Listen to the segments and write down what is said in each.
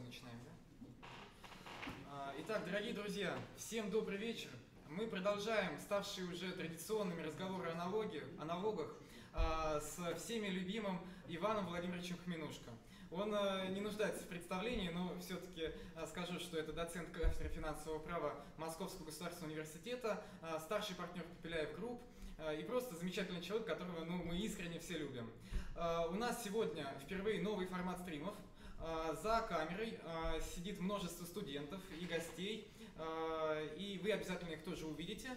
начинаем, да? А, Итак, дорогие друзья, всем добрый вечер. Мы продолжаем ставшие уже традиционными разговоры о, налоге, о налогах а, с всеми любимым Иваном Владимировичем Хаменушко. Он а, не нуждается в представлении, но все-таки скажу, что это доцент кафедры финансового права Московского государственного университета, старший партнер Пепеляев Групп и просто замечательный человек, которого ну, мы искренне все любим. У нас сегодня впервые новый формат стримов. А, За камерой а, сидит множество студентов и гостей, а, и вы обязательно их тоже увидите.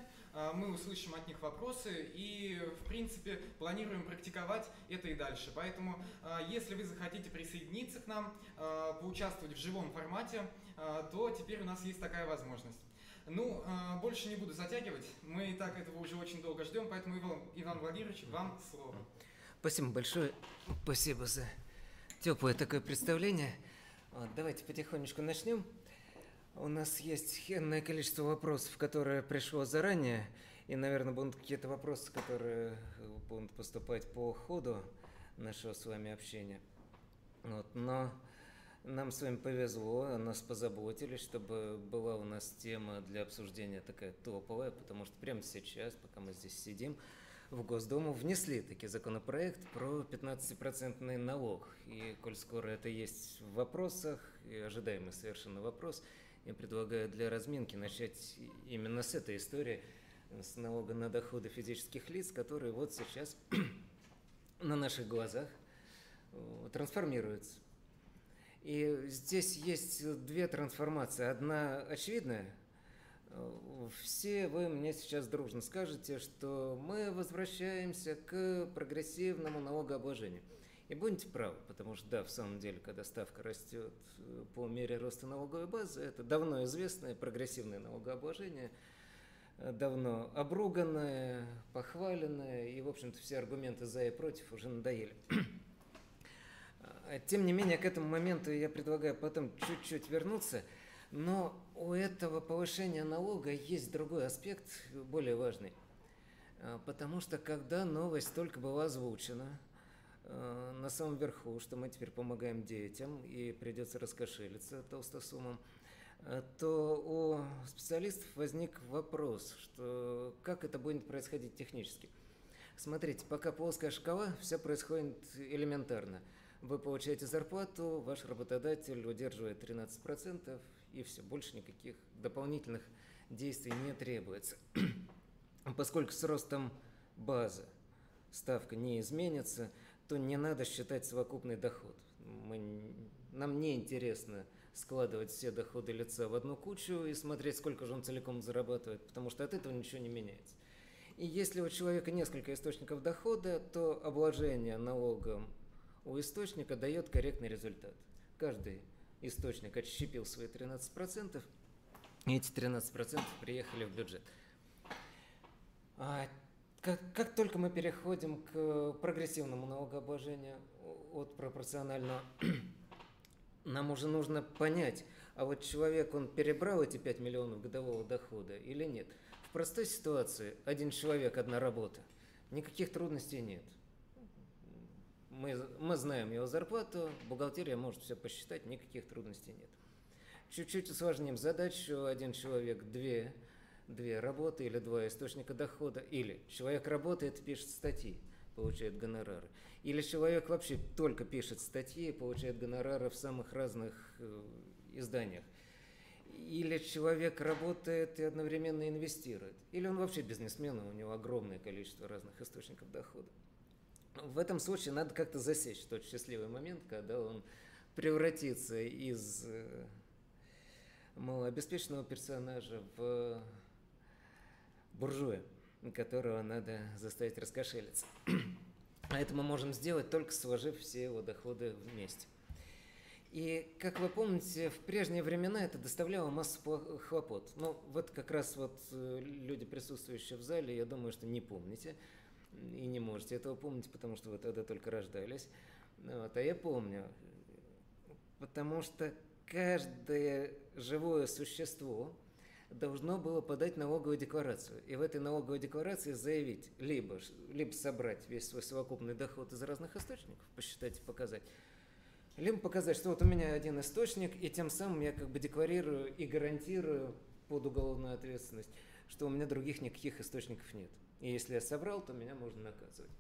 Мы услышим от них вопросы и, в принципе, планируем практиковать это и дальше. Поэтому, если вы захотите присоединиться к нам, поучаствовать в живом формате, то теперь у нас есть такая возможность. Ну, больше не буду затягивать. Мы и так этого уже очень долго ждем, поэтому, Иван, Иван Владимирович, вам слово. Спасибо большое. Спасибо за теплое такое представление. Вот, давайте потихонечку начнем. У нас есть энное количество вопросов, которые пришло заранее, и, наверное, будут какие-то вопросы, которые будут поступать по ходу нашего с вами общения. Вот, но нам с вами повезло, нас позаботились, чтобы была у нас тема для обсуждения такая топовая, потому что прямо сейчас, пока мы здесь сидим, в Госдуму внесли таки законопроект про 15% налог. И коль скоро это есть в вопросах, и ожидаемый совершенно вопрос, я предлагаю для разминки начать именно с этой истории, с налога на доходы физических лиц, который вот сейчас на наших глазах э, трансформируется. И здесь есть две трансформации. Одна очевидная. Все вы мне сейчас дружно скажете, что мы возвращаемся к прогрессивному налогообложению. И будете правы, потому что да, в самом деле, когда ставка растет э, по мере роста налоговой базы, это давно известное прогрессивное налогообложение, э, давно обруганное, похваленное, и, в общем-то, все аргументы за и против уже надоели. А, Тем не менее, к этому моменту я предлагаю потом чуть-чуть вернуться, но у этого повышения налога есть другой аспект, более важный. А, Потому что когда новость только была озвучена э, на самом верху, что мы теперь помогаем детям и придется раскошелиться толстосумам, э, то у специалистов возник вопрос, что как это будет происходить технически. Смотрите, пока плоская шкала, все происходит элементарно. Вы получаете зарплату, ваш работодатель удерживает 13%, и все, больше никаких дополнительных действий не требуется. Поскольку с ростом базы ставка не изменится, то не надо считать совокупный доход. Мы, нам не интересно складывать все доходы лица в одну кучу и смотреть, сколько же он целиком зарабатывает, потому что от этого ничего не меняется. И если у человека несколько источников дохода, то обложение налогом у источника дает корректный результат. Каждый источник отщепил свои 13%, и эти 13% приехали в бюджет. А как, как только мы переходим к прогрессивному налогообложению от пропорционального, нам уже нужно понять, а вот человек, он перебрал эти 5 миллионов годового дохода или нет. В простой ситуации один человек, одна работа, никаких трудностей нет. Мы, мы знаем его зарплату, бухгалтерия может все посчитать, никаких трудностей нет. Чуть-чуть усложним задачу, один человек, две, две работы или два источника дохода, или человек работает, пишет статьи, получает гонорары, или человек вообще только пишет статьи, получает гонорары в самых разных э, изданиях, или человек работает и одновременно инвестирует, или он вообще бизнесмен, и у него огромное количество разных источников дохода. В этом случае надо как-то засечь тот счастливый момент, когда он превратится из э, малообеспеченного персонажа в буржуя, которого надо заставить раскошелиться. А это мы можем сделать только сложив все его доходы вместе. И, как вы помните, в прежние времена это доставляло массу хлопот. Ну, вот как раз вот э, люди, присутствующие в зале, я думаю, что не помните и не можете этого помнить, потому что вы тогда только рождались. Вот, а я помню, потому что каждое живое существо должно было подать налоговую декларацию. И в этой налоговой декларации заявить, либо, либо собрать весь свой совокупный доход из разных источников, посчитать и показать, Либо показать, что вот у меня один источник, и тем самым я как бы декларирую и гарантирую под уголовную ответственность, что у меня других никаких источников нет. И если я соврал, то меня можно наказывать.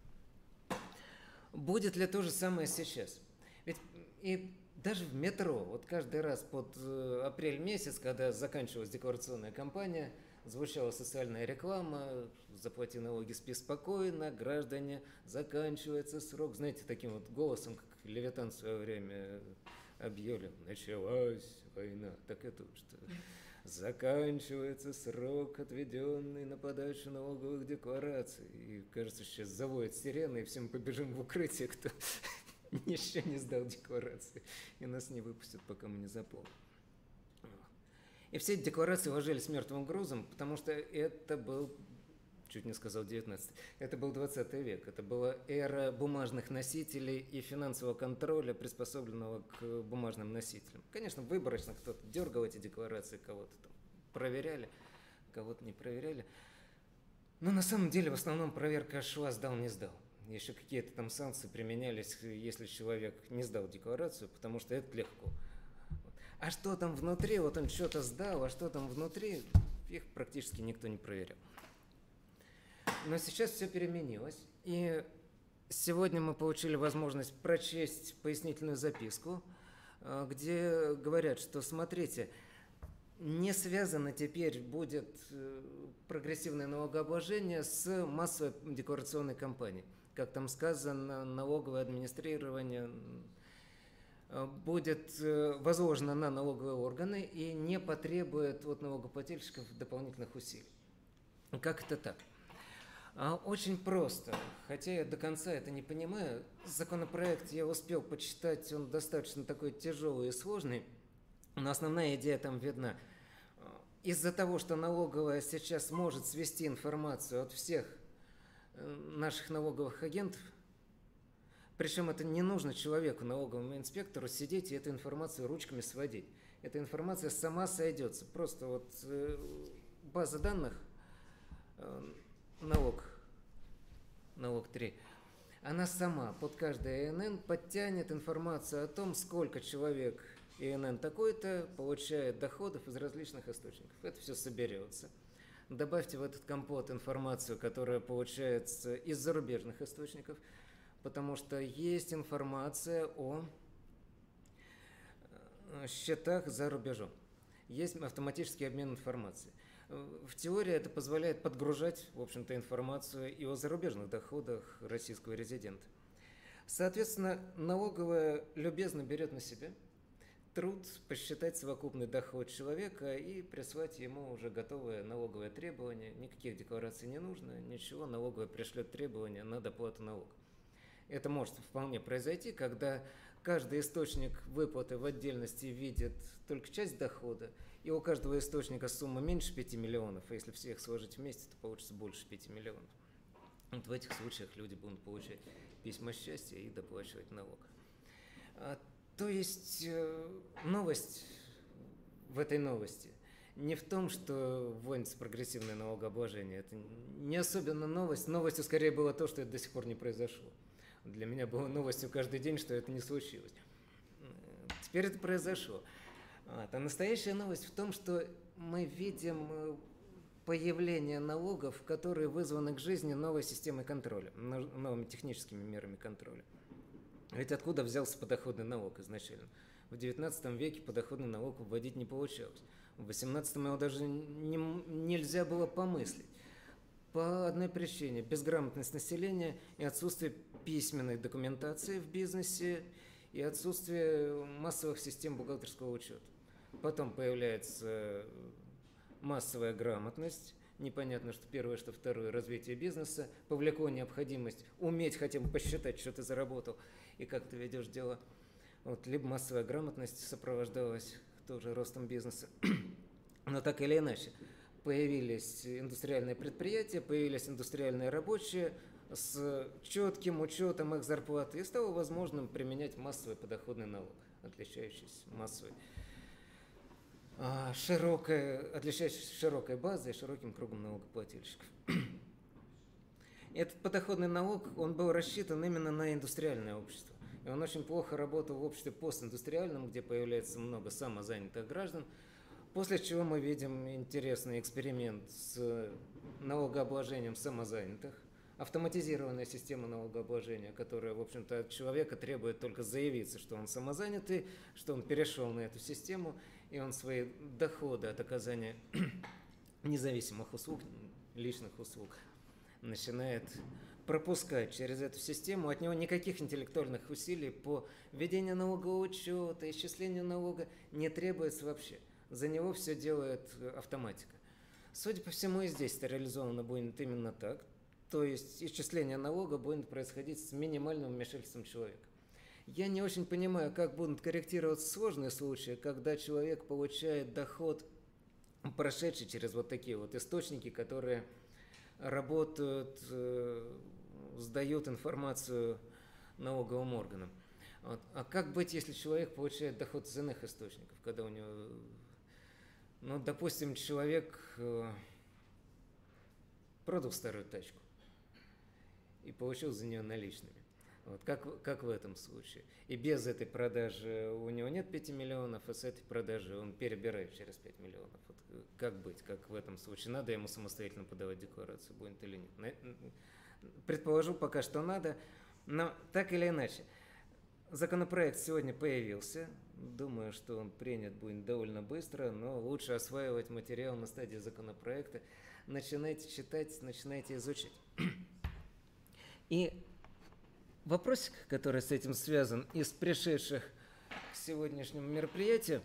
Будет ли то же самое сейчас? Ведь и даже в метро, вот каждый раз под э, апрель месяц, когда заканчивалась декларационная кампания, звучала социальная реклама, заплати налоги, спи спокойно, граждане, заканчивается срок. Знаете, таким вот голосом, как Левитан в свое время объявил, началась война. Так это что заканчивается срок, отведенный на подачу налоговых деклараций. И, кажется, сейчас заводят сирены, и все мы побежим в укрытие, кто еще не сдал декларации, и нас не выпустят, пока мы не заполним. И все эти декларации ложились мертвым грузом, потому что это был, чуть не сказал 19, это был 20 век, это была эра бумажных носителей и финансового контроля, приспособленного к бумажным носителям. Конечно, выборочно кто-то дергал эти декларации, кого-то там проверяли, кого-то не проверяли. Но на самом деле в основном проверка шла сдал-не сдал. Еще какие-то там санкции применялись, если человек не сдал декларацию, потому что это легко. А что там внутри, вот он что-то сдал, а что там внутри, их практически никто не проверял. Но сейчас все переменилось, и сегодня мы получили возможность прочесть пояснительную записку, э, где говорят, что смотрите, не связано теперь будет э, прогрессивное налогообложение с массовой декларационной кампанией. Как там сказано, налоговое администрирование Э, будет возложено на налоговые органы и не потребует от налогоплательщиков дополнительных усилий. Как это так? А, очень просто, хотя я до конца это не понимаю. Законопроект я успел почитать, он достаточно такой тяжелый и сложный, но основная идея там видна. Из-за того, что налоговая сейчас может свести информацию от всех э, наших налоговых агентов – причем это не нужно человеку, налоговому инспектору, сидеть и эту информацию ручками сводить. Эта информация сама сойдется. Просто вот э, база данных, э, налог, налог 3, она сама под каждый ИНН подтянет информацию о том, сколько человек ИНН такой-то получает доходов из различных источников. Это все соберется. Добавьте в этот компот информацию, которая получается из зарубежных источников – потому что есть информация о э, счетах за рубежом. Есть автоматический обмен информацией. В теории это позволяет подгружать, в общем-то, информацию и о зарубежных доходах российского резидента. Соответственно, налоговая любезно берет на себя труд посчитать совокупный доход человека и прислать ему уже готовое налоговое требование. Никаких деклараций не нужно, ничего, налоговая пришлет требование на доплату налога. Это может вполне произойти, когда каждый источник выплаты в отдельности видит только часть дохода, и у каждого источника сумма меньше 5 миллионов, а если всех сложить вместе, то получится больше 5 миллионов. Вот в этих случаях люди будут получать письма счастья и доплачивать налог. А, то есть э, новость в этой новости не в том, что вводится прогрессивное налогообложение. Это не особенно новость. Новостью скорее было то, что это до сих пор не произошло. Для меня было новостью каждый день, что это не случилось. Теперь это произошло. Вот. А настоящая новость в том, что мы видим э, появление налогов, которые вызваны к жизни новой системой контроля, новыми техническими мерами контроля. Ведь откуда взялся подоходный налог изначально? В XIX веке подоходный налог вводить не получалось. В XVIII его даже не, нельзя было помыслить. По одной причине – безграмотность населения и отсутствие письменной документации в бизнесе и отсутствие массовых систем бухгалтерского учета. Потом появляется массовая грамотность, непонятно, что первое, что второе, развитие бизнеса, повлекло необходимость уметь хотя бы посчитать, что ты заработал и как ты ведешь дело. Вот, либо массовая грамотность сопровождалась тоже ростом бизнеса. Но так или иначе, появились индустриальные предприятия, появились индустриальные рабочие – с четким учетом их зарплаты и стало возможным применять массовый подоходный налог, отличающийся массовой а, широкой, отличающийся широкой базой и широким кругом налогоплательщиков. Этот подоходный налог, он был рассчитан именно на индустриальное общество. И он очень плохо работал в обществе постиндустриальном, где появляется много самозанятых граждан, после чего мы видим интересный эксперимент с налогообложением самозанятых, автоматизированная система налогообложения, которая, в общем-то, от человека требует только заявиться, что он самозанятый, что он перешел на эту систему, и он свои доходы от оказания независимых услуг, личных услуг, начинает пропускать через эту систему, от него никаких интеллектуальных усилий по ведению налогового учета, исчислению налога не требуется вообще. За него все делает автоматика. Судя по всему, и здесь это реализовано будет именно так. То есть исчисление налога будет происходить с минимальным вмешательством человека. Я не очень понимаю, как будут корректироваться сложные случаи, когда человек получает доход, прошедший через вот такие вот источники, которые работают, э, сдают информацию налоговым органам. Вот. А как быть, если человек получает доход из иных источников, когда у него, ну, допустим, человек э, продал старую тачку и получил за нее наличными. Вот как, как в этом случае. И без этой продажи у него нет 5 миллионов, а с этой продажи он перебирает через 5 миллионов. Вот как быть, как в этом случае? Надо ему самостоятельно подавать декларацию, будет или нет? Предположу пока, что надо, но так или иначе. Законопроект сегодня появился. Думаю, что он принят будет довольно быстро, но лучше осваивать материал на стадии законопроекта. Начинайте читать, начинайте изучать. И вопросик, который с этим связан, из пришедших к сегодняшнему мероприятию,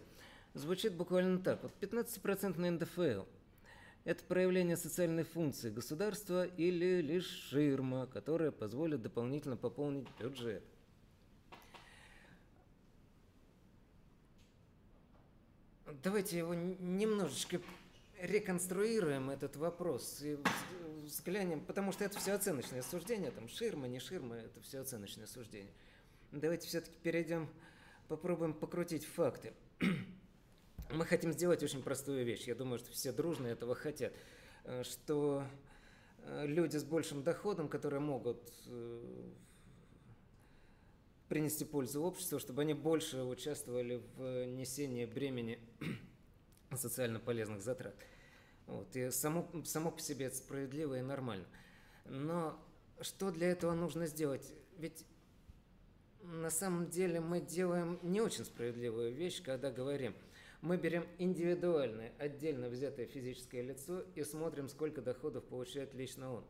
звучит буквально так. Вот 15% на НДФЛ – это проявление социальной функции государства или лишь ширма, которая позволит дополнительно пополнить бюджет. Давайте его немножечко реконструируем этот вопрос и взглянем, потому что это все оценочное суждение, там ширма, не ширма, это все оценочное суждение. Давайте все-таки перейдем, попробуем покрутить факты. Мы хотим сделать очень простую вещь, я думаю, что все дружно этого хотят, э, что э, люди с большим доходом, которые могут э, принести пользу обществу, чтобы они больше участвовали в несении бремени социально полезных затрат. Вот, и само, само по себе это справедливо и нормально. Но что для этого нужно сделать? Ведь на самом деле мы делаем не очень справедливую вещь, когда говорим, мы берем индивидуальное, отдельно взятое физическое лицо и смотрим, сколько доходов получает лично он.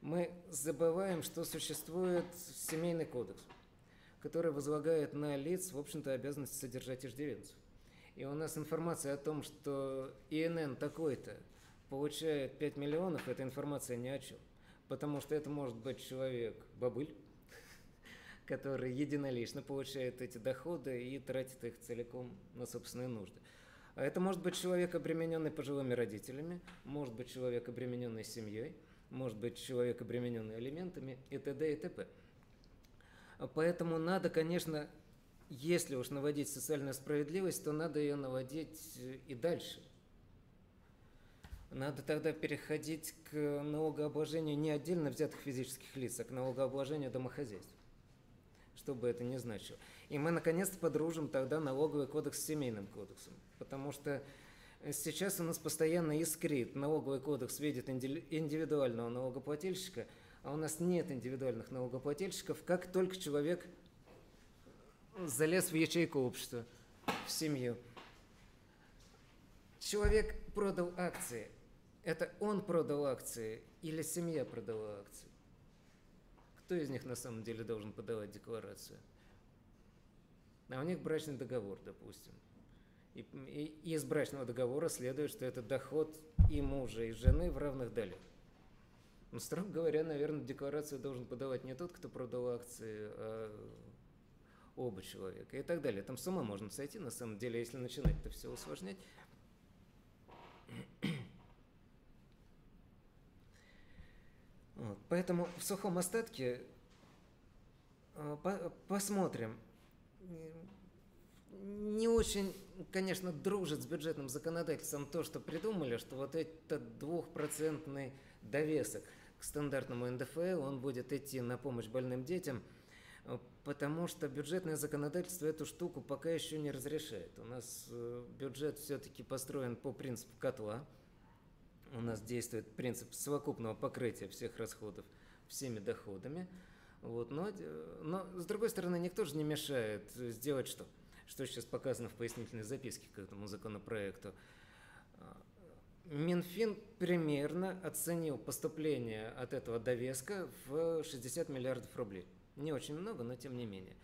Мы забываем, что существует семейный кодекс, который возлагает на лиц, в общем-то, обязанность содержать иждивенцев. И у нас информация о том, что ИНН такой-то получает 5 миллионов, эта информация ни о чем. Потому что это может быть человек бабыль, который единолично получает эти доходы и тратит их целиком на собственные нужды. А это может быть человек, обремененный пожилыми родителями, может быть человек, обремененный семьей, может быть человек, обремененный алиментами и т.д. и т.п. Поэтому надо, конечно, если уж наводить социальную справедливость, то надо ее наводить и дальше – надо тогда переходить к налогообложению не отдельно взятых физических лиц, а к налогообложению домохозяйств. Что бы это ни значило. И мы наконец-то подружим тогда налоговый кодекс с семейным кодексом. Потому что сейчас у нас постоянно искрит налоговый кодекс видит индивидуального налогоплательщика, а у нас нет индивидуальных налогоплательщиков, как только человек залез в ячейку общества, в семью. Человек продал акции, это он продал акции или семья продала акции? Кто из них на самом деле должен подавать декларацию? А у них брачный договор, допустим. И, и из брачного договора следует, что это доход и мужа, и жены в равных долях. Ну, строго говоря, наверное, декларацию должен подавать не тот, кто продал акции, а оба человека и так далее. Там с ума можно сойти, на самом деле, если начинать это все усложнять. Поэтому в сухом остатке э, по посмотрим. Не очень, конечно, дружит с бюджетным законодательством то, что придумали, что вот этот двухпроцентный довесок к стандартному НДФЛ, он будет идти на помощь больным детям. потому что бюджетное законодательство эту штуку пока еще не разрешает. У нас э, бюджет все-таки построен по принципу котла. У нас действует принцип совокупного покрытия всех расходов всеми доходами. Вот, но, э, но, с другой стороны, никто же не мешает сделать что? Что сейчас показано в пояснительной записке к этому законопроекту. А, Минфин примерно оценил поступление от этого довеска в 60 миллиардов рублей. Не очень много, но тем не менее.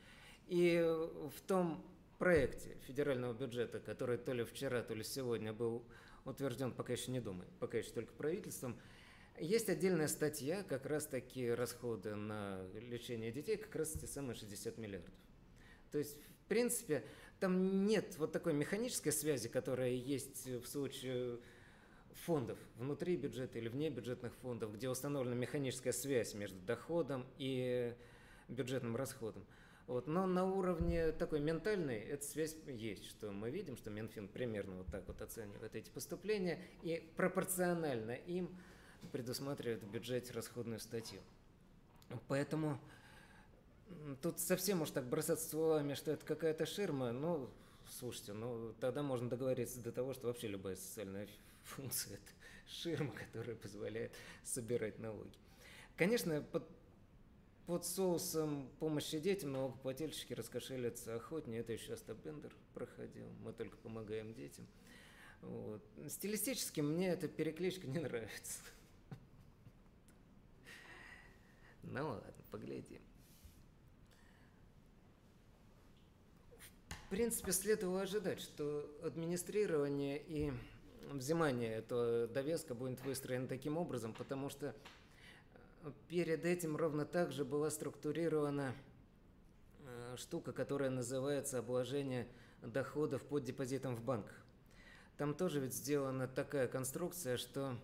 И в том проекте федерального бюджета, который то ли вчера, то ли сегодня был утвержден, пока еще не думаю, пока еще только правительством, есть отдельная статья, как раз таки расходы на лечение детей, как раз те самые 60 миллиардов. То есть, в принципе, там нет вот такой механической связи, которая есть в случае фондов внутри бюджета или вне бюджетных фондов, где установлена механическая связь между доходом и бюджетным расходом. Вот. Но на уровне такой ментальной эта связь есть, что мы видим, что Минфин примерно вот так вот оценивает эти поступления и пропорционально им предусматривает в бюджете расходную статью. Поэтому тут совсем уж так бросаться словами, что это какая-то ширма, ну, слушайте, ну, тогда можно договориться до того, что вообще любая социальная функция – это ширма, которая позволяет собирать налоги. Конечно, под под соусом помощи детям налогоплательщики раскошелятся охотнее. Это еще Остап Бендер проходил. Мы только помогаем детям. Вот. Стилистически мне эта перекличка не нравится. Ну ладно, поглядим. В принципе, следовало ожидать, что администрирование и взимание этого довеска будет выстроено таким образом, потому что перед этим ровно так же была структурирована э, штука, которая называется обложение доходов под депозитом в банках. Там тоже ведь сделана такая конструкция, что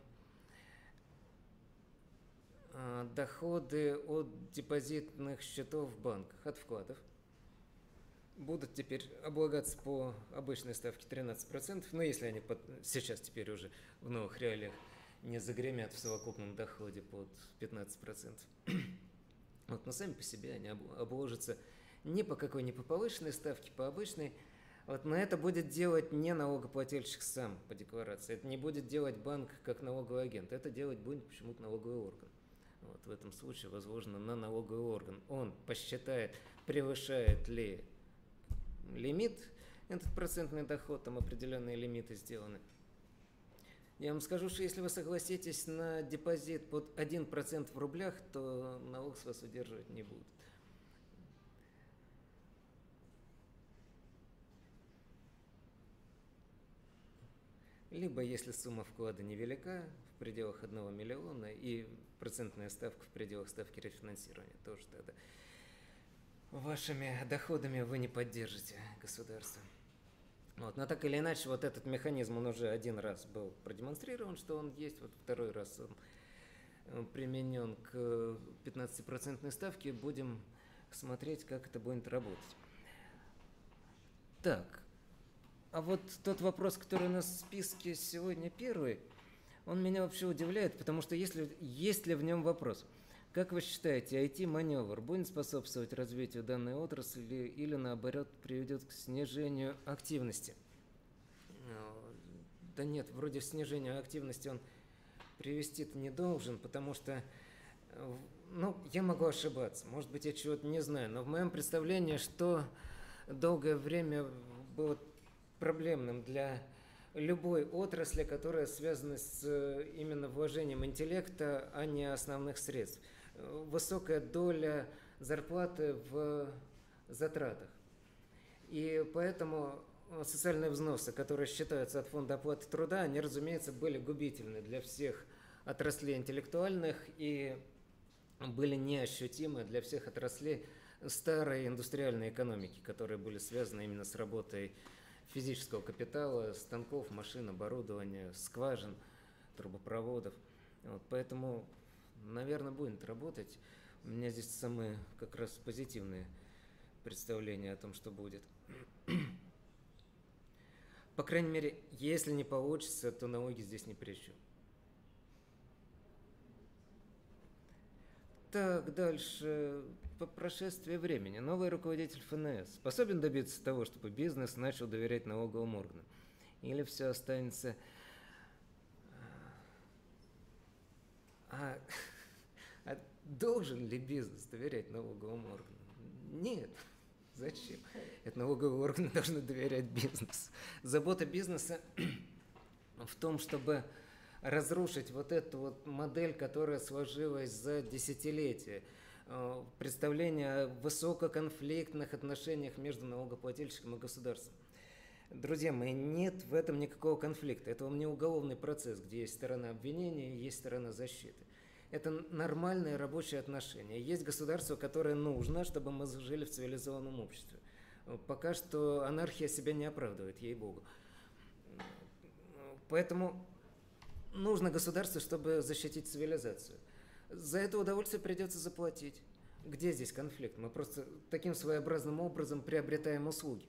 э, доходы от депозитных счетов в банках, от вкладов, будут теперь облагаться по обычной ставке 13%, ну если они под, сейчас теперь уже в новых реалиях не загремят в совокупном доходе под 15%. Вот, но сами по себе они обложатся не по какой, не по повышенной ставке, по обычной. Вот, но это будет делать не налогоплательщик сам по декларации. Это не будет делать банк как налоговый агент. Это делать будет почему-то налоговый орган. Вот, в этом случае возложено на налоговый орган. Он посчитает, превышает ли лимит этот процентный доход, там определенные лимиты сделаны – я вам скажу, что если вы согласитесь на депозит под 1% в рублях, то налог с вас удерживать не будут. Либо, если сумма вклада невелика, в пределах 1 миллиона, и процентная ставка в пределах ставки рефинансирования, тоже тогда вашими доходами вы не поддержите государство. Вот. Но так или иначе, вот этот механизм, он уже один раз был продемонстрирован, что он есть, вот второй раз он э, применен к 15% ставке. Будем смотреть, как это будет работать. Так, а вот тот вопрос, который у нас в списке сегодня первый, он меня вообще удивляет, потому что если, есть ли в нем вопрос – как вы считаете, IT-маневр будет способствовать развитию данной отрасли или наоборот приведет к снижению активности? Да нет, вроде снижению активности он привести-то не должен, потому что, ну, я могу ошибаться, может быть, я чего-то не знаю, но в моем представлении, что долгое время было проблемным для любой отрасли, которая связана с именно вложением интеллекта, а не основных средств высокая доля зарплаты в затратах. И поэтому социальные взносы, которые считаются от фонда оплаты труда, они, разумеется, были губительны для всех отраслей интеллектуальных и были неощутимы для всех отраслей старой индустриальной экономики, которые были связаны именно с работой физического капитала, станков, машин, оборудования, скважин, трубопроводов. Вот, поэтому наверное, будет работать. У меня здесь самые как раз позитивные представления о том, что будет. По крайней мере, если не получится, то налоги здесь не при так дальше по прошествии времени новый руководитель ФНС способен добиться того, чтобы бизнес начал доверять налоговым органам? Или все останется... А, а должен ли бизнес доверять налоговым органам? Нет. Зачем? Это налоговые органы должны доверять бизнесу. Забота бизнеса в том, чтобы разрушить вот эту вот модель, которая сложилась за десятилетия. Э, представление о высококонфликтных отношениях между налогоплательщиком и государством. Друзья мои, нет в этом никакого конфликта. Это вам не уголовный процесс, где есть сторона обвинения и есть сторона защиты. Это нормальные рабочие отношения. Есть государство, которое нужно, чтобы мы жили в цивилизованном обществе. Пока что анархия себя не оправдывает, ей-богу. Поэтому нужно государство, чтобы защитить цивилизацию. За это удовольствие придется заплатить. Где здесь конфликт? Мы просто таким своеобразным образом приобретаем услуги.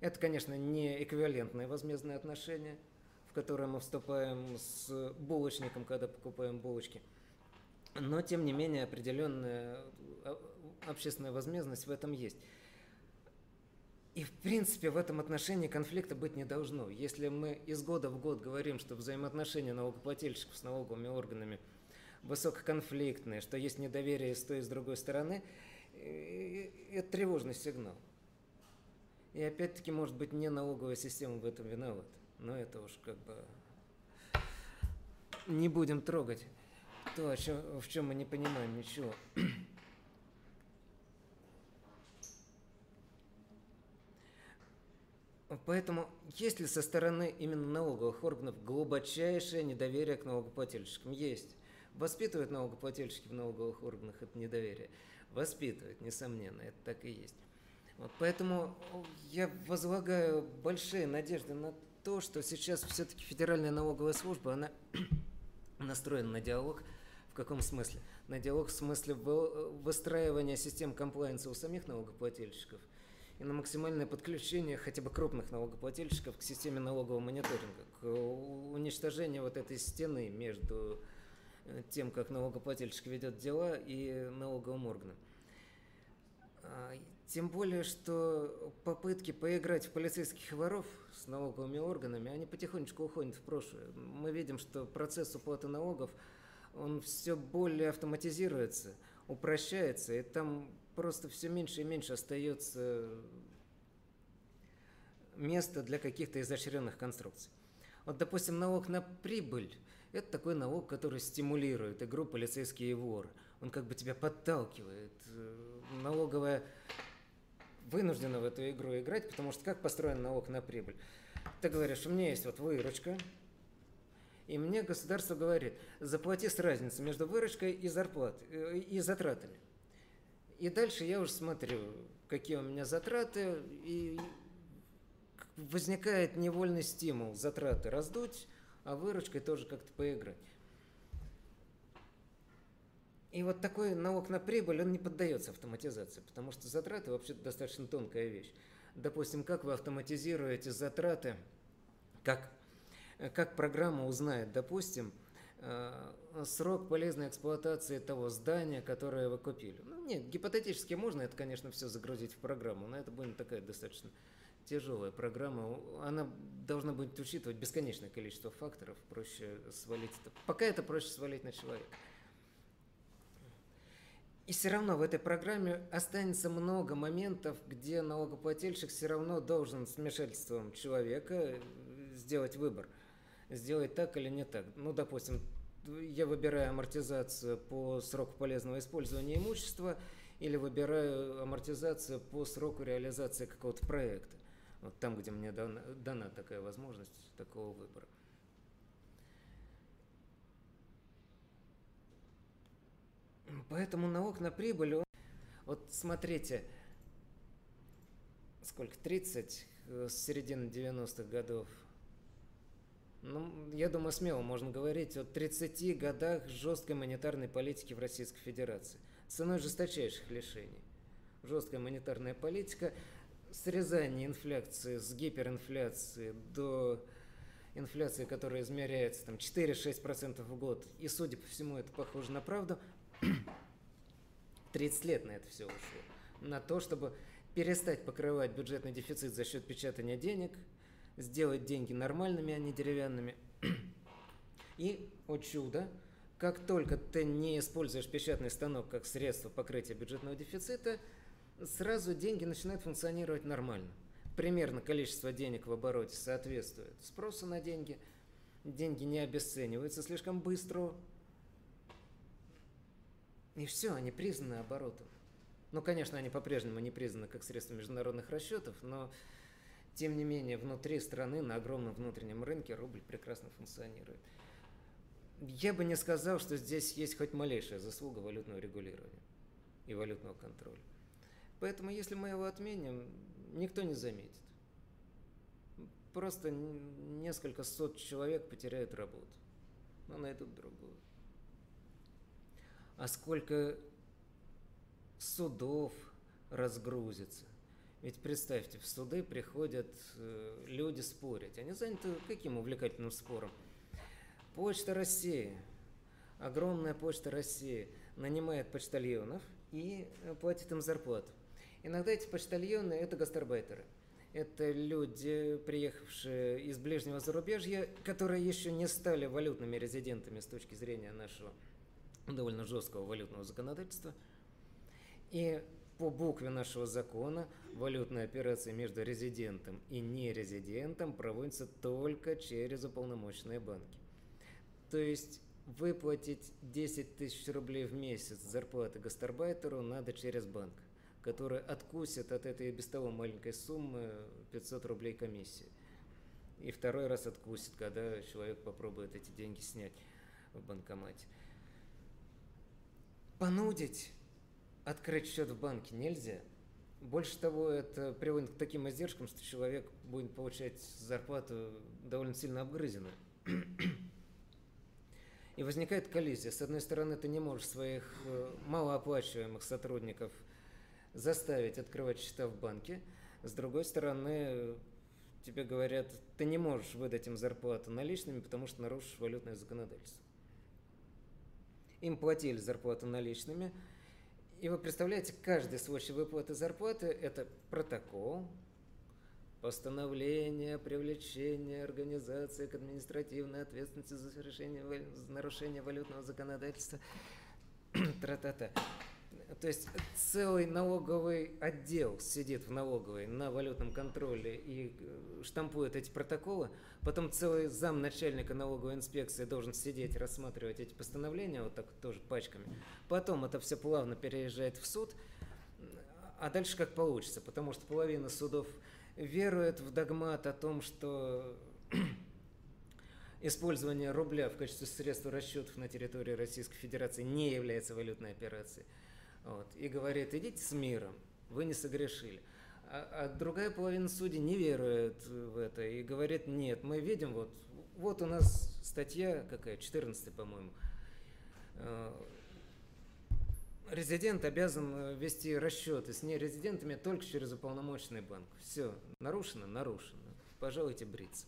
Это, конечно, не эквивалентные возмездные отношения, в которые мы вступаем с булочником, когда покупаем булочки. Но, тем не менее, определенная а, общественная возмездность в этом есть. И, в принципе, в этом отношении конфликта быть не должно. Если мы из года в год говорим, что взаимоотношения налогоплательщиков с налоговыми органами высококонфликтные, что есть недоверие с той и с другой стороны, это тревожный сигнал. И опять-таки, может быть, не налоговая система в этом виновата. Но это уж как бы не будем трогать то, в чем мы не понимаем ничего. Поэтому, есть ли со стороны именно налоговых органов глубочайшее недоверие к налогоплательщикам? Есть. Воспитывают налогоплательщики в налоговых органах это недоверие? Воспитывают, несомненно, это так и есть. Вот поэтому я возлагаю большие надежды на то, что сейчас все-таки Федеральная налоговая служба, она настроена на диалог. В каком смысле? На диалог в смысле выстраивания систем комплайенса у самих налогоплательщиков и на максимальное подключение хотя бы крупных налогоплательщиков к системе налогового мониторинга, к уничтожению вот этой стены между э, тем, как налогоплательщик ведет дела и налоговым органом. А, тем более, что попытки поиграть в полицейских воров с налоговыми органами, они потихонечку уходят в прошлое. Мы видим, что процесс уплаты налогов, он все более автоматизируется, упрощается, и там просто все меньше и меньше остается места для каких-то изощренных конструкций. Вот, допустим, налог на прибыль – это такой налог, который стимулирует игру полицейские воры. Он как бы тебя подталкивает. Налоговая вынуждена в эту игру играть, потому что как построен налог на прибыль? Ты говоришь, у меня есть вот выручка, и мне государство говорит, заплати с разницей между выручкой и зарплатой, э, и затратами. И дальше я уже смотрю, какие у меня затраты, и возникает невольный стимул затраты раздуть, а выручкой тоже как-то поиграть. И вот такой налог на прибыль, он не поддается автоматизации, потому что затраты вообще достаточно тонкая вещь. Допустим, как вы автоматизируете затраты, как, как программа узнает, допустим, э, срок полезной эксплуатации того здания, которое вы купили. Ну, нет, гипотетически можно это, конечно, все загрузить в программу, но это будет такая достаточно тяжелая программа. Она должна будет учитывать бесконечное количество факторов, проще свалить это. Пока это проще свалить на человека. И все равно в этой программе останется много моментов, где налогоплательщик все равно должен с вмешательством человека сделать выбор. Сделать так или не так. Ну, допустим, я выбираю амортизацию по сроку полезного использования имущества или выбираю амортизацию по сроку реализации какого-то проекта. Вот там, где мне дана, дана такая возможность такого выбора. Поэтому налог на прибыль, он... вот смотрите, сколько, 30 э, с середины 90-х годов. Ну, я думаю, смело можно говорить о 30 годах жесткой монетарной политики в Российской Федерации. Ценой жесточайших лишений. Жесткая монетарная политика, срезание инфляции с гиперинфляции до инфляции, которая измеряется там 4-6% в год. И, судя по всему, это похоже на правду. 30 лет на это все ушло. На то, чтобы перестать покрывать бюджетный дефицит за счет печатания денег, сделать деньги нормальными, а не деревянными. И, о чудо, как только ты не используешь печатный станок как средство покрытия бюджетного дефицита, сразу деньги начинают функционировать нормально. Примерно количество денег в обороте соответствует спросу на деньги. Деньги не обесцениваются слишком быстро. И все, они признаны оборотом. Ну, конечно, они по-прежнему не признаны как средство международных расчетов, но тем не менее внутри страны на огромном внутреннем рынке рубль прекрасно функционирует. Я бы не сказал, что здесь есть хоть малейшая заслуга валютного регулирования и валютного контроля. Поэтому, если мы его отменим, никто не заметит. Просто несколько сот человек потеряют работу, но найдут другую. А сколько судов разгрузится. Ведь представьте, в суды приходят э, люди спорить. Они заняты каким увлекательным спором? Почта России, огромная почта России, нанимает почтальонов и э, платит им зарплату. Иногда эти почтальоны – это гастарбайтеры. Это люди, приехавшие из ближнего зарубежья, которые еще не стали валютными резидентами с точки зрения нашего довольно жесткого валютного законодательства. И по букве нашего закона валютные операции между резидентом и нерезидентом проводятся только через уполномоченные банки. То есть выплатить 10 тысяч рублей в месяц зарплаты гастарбайтеру надо через банк, который откусит от этой без того маленькой суммы 500 рублей комиссии. И второй раз откусит, когда человек попробует эти деньги снять в банкомате. Понудить открыть счет в банке нельзя. Больше того, это приводит к таким издержкам, что человек будет получать зарплату довольно сильно обгрызенную. И возникает коллизия. С одной стороны, ты не можешь своих э, малооплачиваемых сотрудников заставить открывать счета в банке. С другой стороны, тебе говорят, ты не можешь выдать им зарплату наличными, потому что нарушишь валютное законодательство. Им платили зарплату наличными. И вы представляете, каждый случай выплаты зарплаты – это протокол, постановление привлечение организации к административной ответственности за, нарушение валютного законодательства. Тра-та-та. То есть целый налоговый отдел сидит в налоговой на валютном контроле и э, штампует эти протоколы. Потом целый зам начальника налоговой инспекции должен сидеть, рассматривать эти постановления, вот так тоже пачками. Потом это все плавно переезжает в суд. А дальше как получится, потому что половина судов верует в догмат о том, что использование рубля в качестве средства расчетов на территории Российской Федерации не является валютной операцией. Вот, и говорит, идите с миром, вы не согрешили. А, а другая половина судей не верует в это и говорит, нет, мы видим, вот, вот у нас статья какая, 14, по-моему, э, резидент обязан э, вести расчеты с нерезидентами только через уполномоченный банк. Все, нарушено, нарушено. Пожалуйте бриться.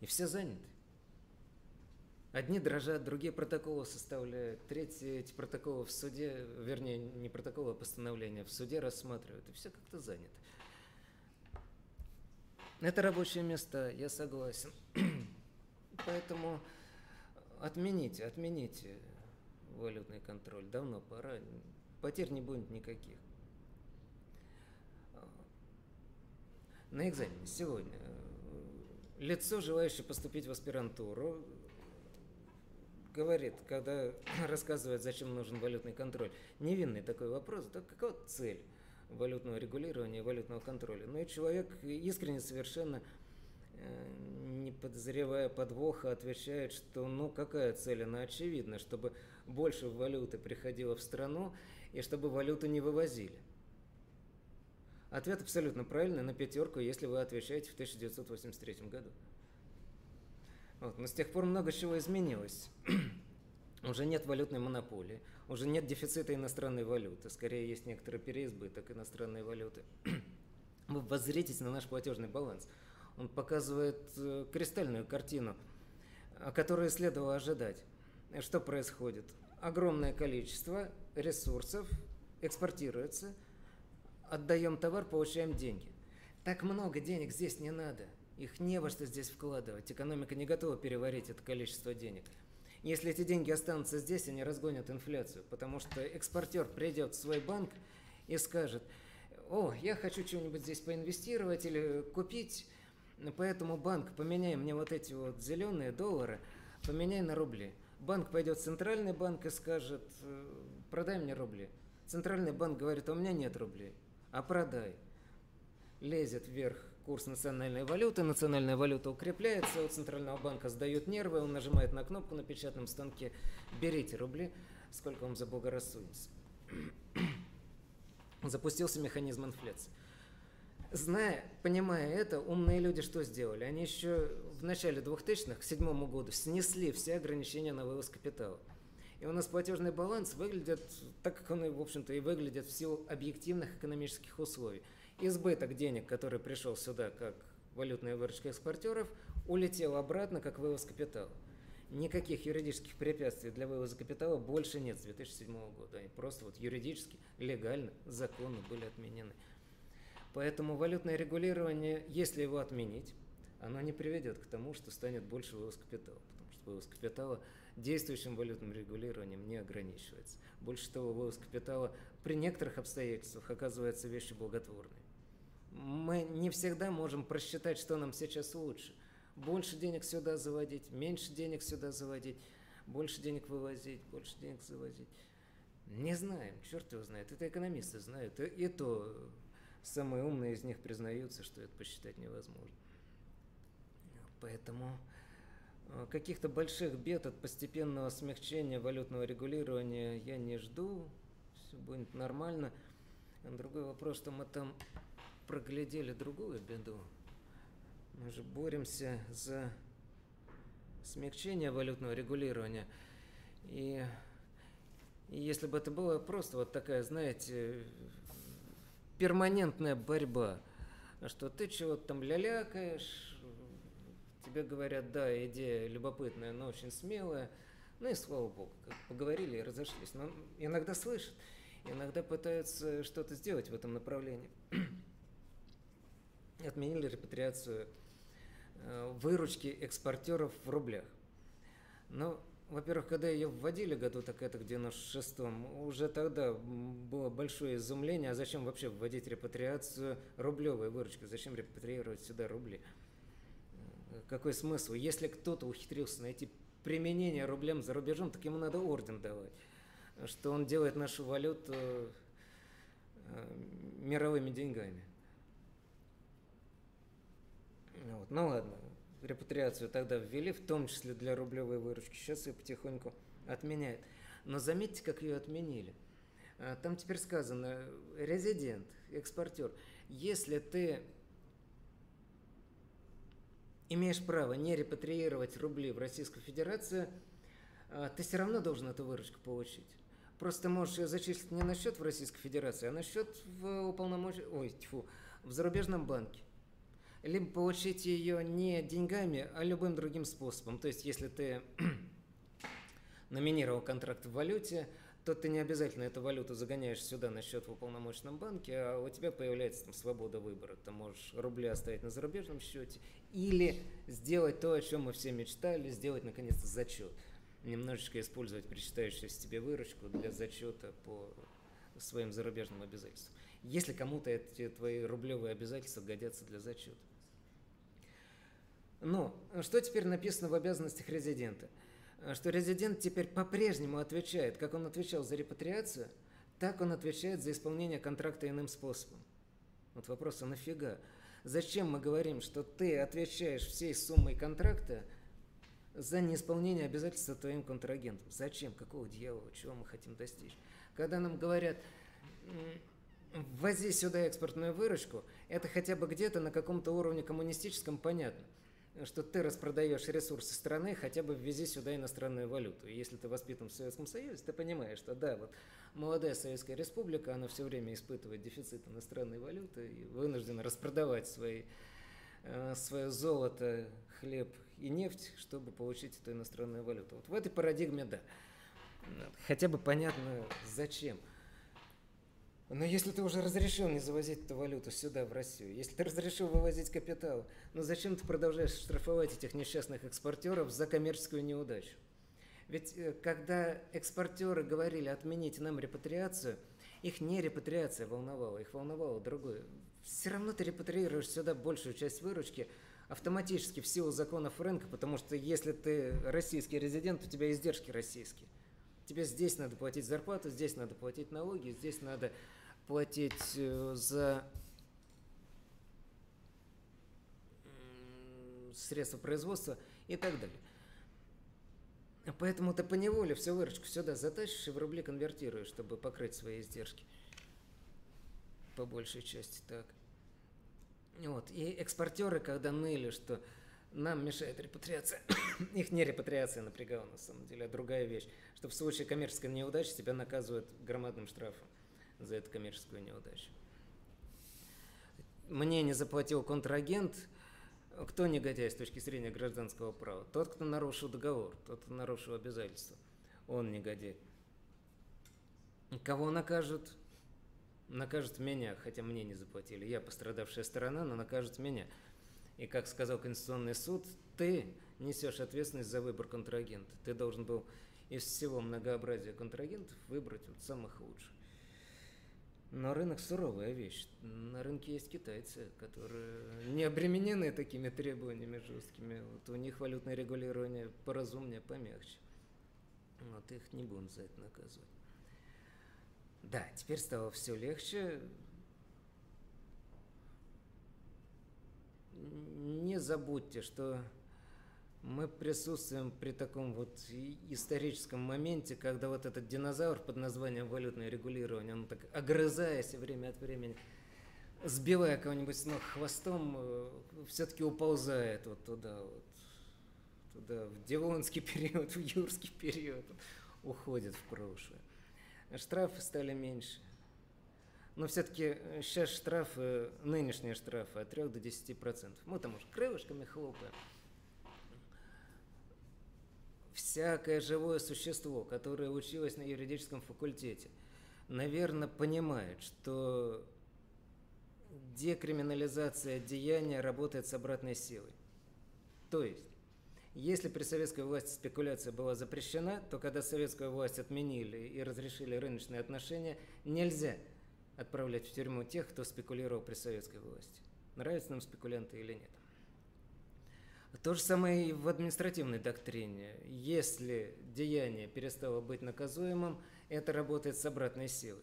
И все заняты. Одни дрожат, другие протоколы составляют, третьи эти протоколы в суде, вернее, не протоколы, а постановления в суде рассматривают, и все как-то занято. Это рабочее место, я согласен. Поэтому отмените, отмените валютный контроль. Давно пора. Потерь не будет никаких. На экзамене сегодня лицо, желающее поступить в аспирантуру, говорит, когда рассказывает, зачем нужен валютный контроль, невинный такой вопрос, так какова цель валютного регулирования валютного контроля? Ну и человек искренне совершенно Э, не подозревая подвоха, отвечает, что ну какая цель, она очевидна, чтобы больше валюты приходило в страну и чтобы валюту не вывозили. Ответ абсолютно правильный, на пятерку, если вы отвечаете в 1983 году. Вот. Но с тех пор много чего изменилось. уже нет валютной монополии, уже нет дефицита иностранной валюты, скорее есть некоторый переизбыток иностранной валюты. Вы воззритесь на наш платежный баланс – он показывает э, кристальную картину, которую следовало ожидать. Что происходит? огромное количество ресурсов экспортируется, отдаем товар, получаем деньги. Так много денег здесь не надо. Их не во что здесь вкладывать. Экономика не готова переварить это количество денег. Если эти деньги останутся здесь, они разгонят инфляцию, потому что экспортер придет в свой банк и скажет, о, я хочу что-нибудь здесь поинвестировать или купить, поэтому банк, поменяй мне вот эти вот зеленые доллары, поменяй на рубли. Банк пойдет в центральный банк и скажет, «Э, продай мне рубли. Центральный банк говорит, у меня нет рублей, а продай. Лезет вверх курс национальной валюты, национальная валюта укрепляется, у Центрального банка сдают нервы, он нажимает на кнопку на печатном станке «Берите рубли, сколько вам заблагорассудится». Запустился механизм инфляции. Зная, понимая это, умные люди что сделали? Они еще в начале 2000-х, к седьмому году, снесли все ограничения на вывоз капитала. И у нас платежный баланс выглядит так, как он, в общем-то, и выглядит в силу объективных экономических условий – избыток денег, который пришел сюда как валютная выручка экспортеров, улетел обратно как вывоз капитала. Никаких юридических препятствий для вывоза капитала больше нет с 2007 года. Они просто вот юридически, легально, законно были отменены. Поэтому валютное регулирование, если его отменить, оно не приведет к тому, что станет больше вывоз капитала. Потому что вывоз капитала действующим валютным регулированием не ограничивается. Больше того, вывоз капитала при некоторых обстоятельствах оказывается вещью благотворной мы не всегда можем просчитать, что нам сейчас лучше. Больше денег сюда заводить, меньше денег сюда заводить, больше денег вывозить, больше денег завозить. Не знаем, черт его знает. Это экономисты знают. И то самые умные из них признаются, что это посчитать невозможно. Поэтому э, каких-то больших бед от постепенного смягчения валютного регулирования я не жду. Все будет нормально. Другой вопрос, что мы там проглядели другую беду. Мы же боремся за смягчение валютного регулирования. И, и если бы это была просто вот такая, знаете, перманентная борьба, что ты чего-то там лялякаешь, тебе говорят, да, идея любопытная, но очень смелая, ну и слава богу, как поговорили и разошлись. Но иногда слышат, иногда пытаются что-то сделать в этом направлении отменили репатриацию э, выручки экспортеров в рублях. Но, во-первых, когда ее вводили году так это к 96-м, уже тогда было большое изумление, а зачем вообще вводить репатриацию рублевой выручки, зачем репатриировать сюда рубли? Э, какой смысл? Если кто-то ухитрился найти применение рублям за рубежом, так ему надо орден давать, что он делает нашу валюту э, мировыми деньгами. Вот. Ну ладно, репатриацию тогда ввели, в том числе для рублевой выручки. Сейчас ее потихоньку отменяют. Но заметьте, как ее отменили. А, там теперь сказано, резидент, экспортер, если ты имеешь право не репатриировать рубли в Российскую Федерацию, а, ты все равно должен эту выручку получить. Просто можешь ее зачислить не на счет в Российской Федерации, а на счет в уполномоч... Ой, тьфу, в зарубежном банке либо получить ее не деньгами, а любым другим способом. То есть, если ты номинировал контракт в валюте, то ты не обязательно эту валюту загоняешь сюда на счет в уполномоченном банке, а у тебя появляется там свобода выбора. Ты можешь рубли оставить на зарубежном счете или сделать то, о чем мы все мечтали, сделать наконец-то зачет. Немножечко использовать причитающуюся тебе выручку для зачета по своим зарубежным обязательствам. Если кому-то эти твои рублевые обязательства годятся для зачета. Но что теперь написано в обязанностях резидента? Что резидент теперь по-прежнему отвечает, как он отвечал за репатриацию, так он отвечает за исполнение контракта иным способом. Вот вопрос, а нафига? Зачем мы говорим, что ты отвечаешь всей суммой контракта за неисполнение обязательства твоим контрагентом? Зачем? Какого дьявола? Чего мы хотим достичь? Когда нам говорят, ввози сюда экспортную выручку, это хотя бы где-то на каком-то уровне коммунистическом понятно что ты распродаешь ресурсы страны, хотя бы ввези сюда иностранную валюту. И если ты воспитан в Советском Союзе, ты понимаешь, что да, вот молодая Советская Республика, она все время испытывает дефицит иностранной валюты и вынуждена распродавать свои, э, свое золото, хлеб и нефть, чтобы получить эту иностранную валюту. Вот в этой парадигме да. Хотя бы понятно, зачем. Но если ты уже разрешил не завозить эту валюту сюда, в Россию, если ты разрешил вывозить капитал, ну зачем ты продолжаешь штрафовать этих несчастных экспортеров за коммерческую неудачу? Ведь э, когда экспортеры говорили отменить нам репатриацию, их не репатриация волновала, их волновало другое. Все равно ты репатриируешь сюда большую часть выручки автоматически в силу законов рынка, потому что если ты российский резидент, у тебя издержки российские. Тебе здесь надо платить зарплату, здесь надо платить налоги, здесь надо платить э, за средства производства и так далее. Поэтому ты поневоле всю выручку сюда затащишь и в рубли конвертируешь, чтобы покрыть свои издержки. По большей части так. Вот. И экспортеры, когда ныли, что нам мешает репатриация, их не репатриация напрягала на самом деле, а другая вещь, что в случае коммерческой неудачи тебя наказывают громадным штрафом за эту коммерческую неудачу. Мне не заплатил контрагент – кто негодяй с точки зрения гражданского права? Тот, кто нарушил договор, тот, кто нарушил обязательства. Он негодяй. Кого накажут? Накажут меня, хотя мне не заплатили. Я пострадавшая сторона, но накажут меня. И как сказал Конституционный суд, ты несешь ответственность за выбор контрагента. Ты должен был из всего многообразия контрагентов выбрать вот самых лучших. Но рынок суровая вещь. На рынке есть китайцы, которые не обременены такими требованиями жесткими. Вот у них валютное регулирование поразумнее, помягче. Вот их не будем за это наказывать. Да, теперь стало все легче. Не забудьте, что мы присутствуем при таком вот историческом моменте, когда вот этот динозавр под названием валютное регулирование, он так огрызаясь время от времени, сбивая кого-нибудь с ног хвостом, э, все-таки уползает вот туда вот, туда, в Девонский период, в Юрский период, уходит в прошлое. Штрафы стали меньше. Но все-таки сейчас штрафы, нынешние штрафы от 3 до 10%. Мы там уж крылышками хлопаем всякое живое существо, которое училось на юридическом факультете, наверное, понимает, что декриминализация деяния работает с обратной силой. То есть, если при советской власти спекуляция была запрещена, то когда советскую власть отменили и разрешили рыночные отношения, нельзя отправлять в тюрьму тех, кто спекулировал при советской власти. Нравятся нам спекулянты или нет. То же самое и в административной доктрине. Если деяние перестало быть наказуемым, это работает с обратной силой.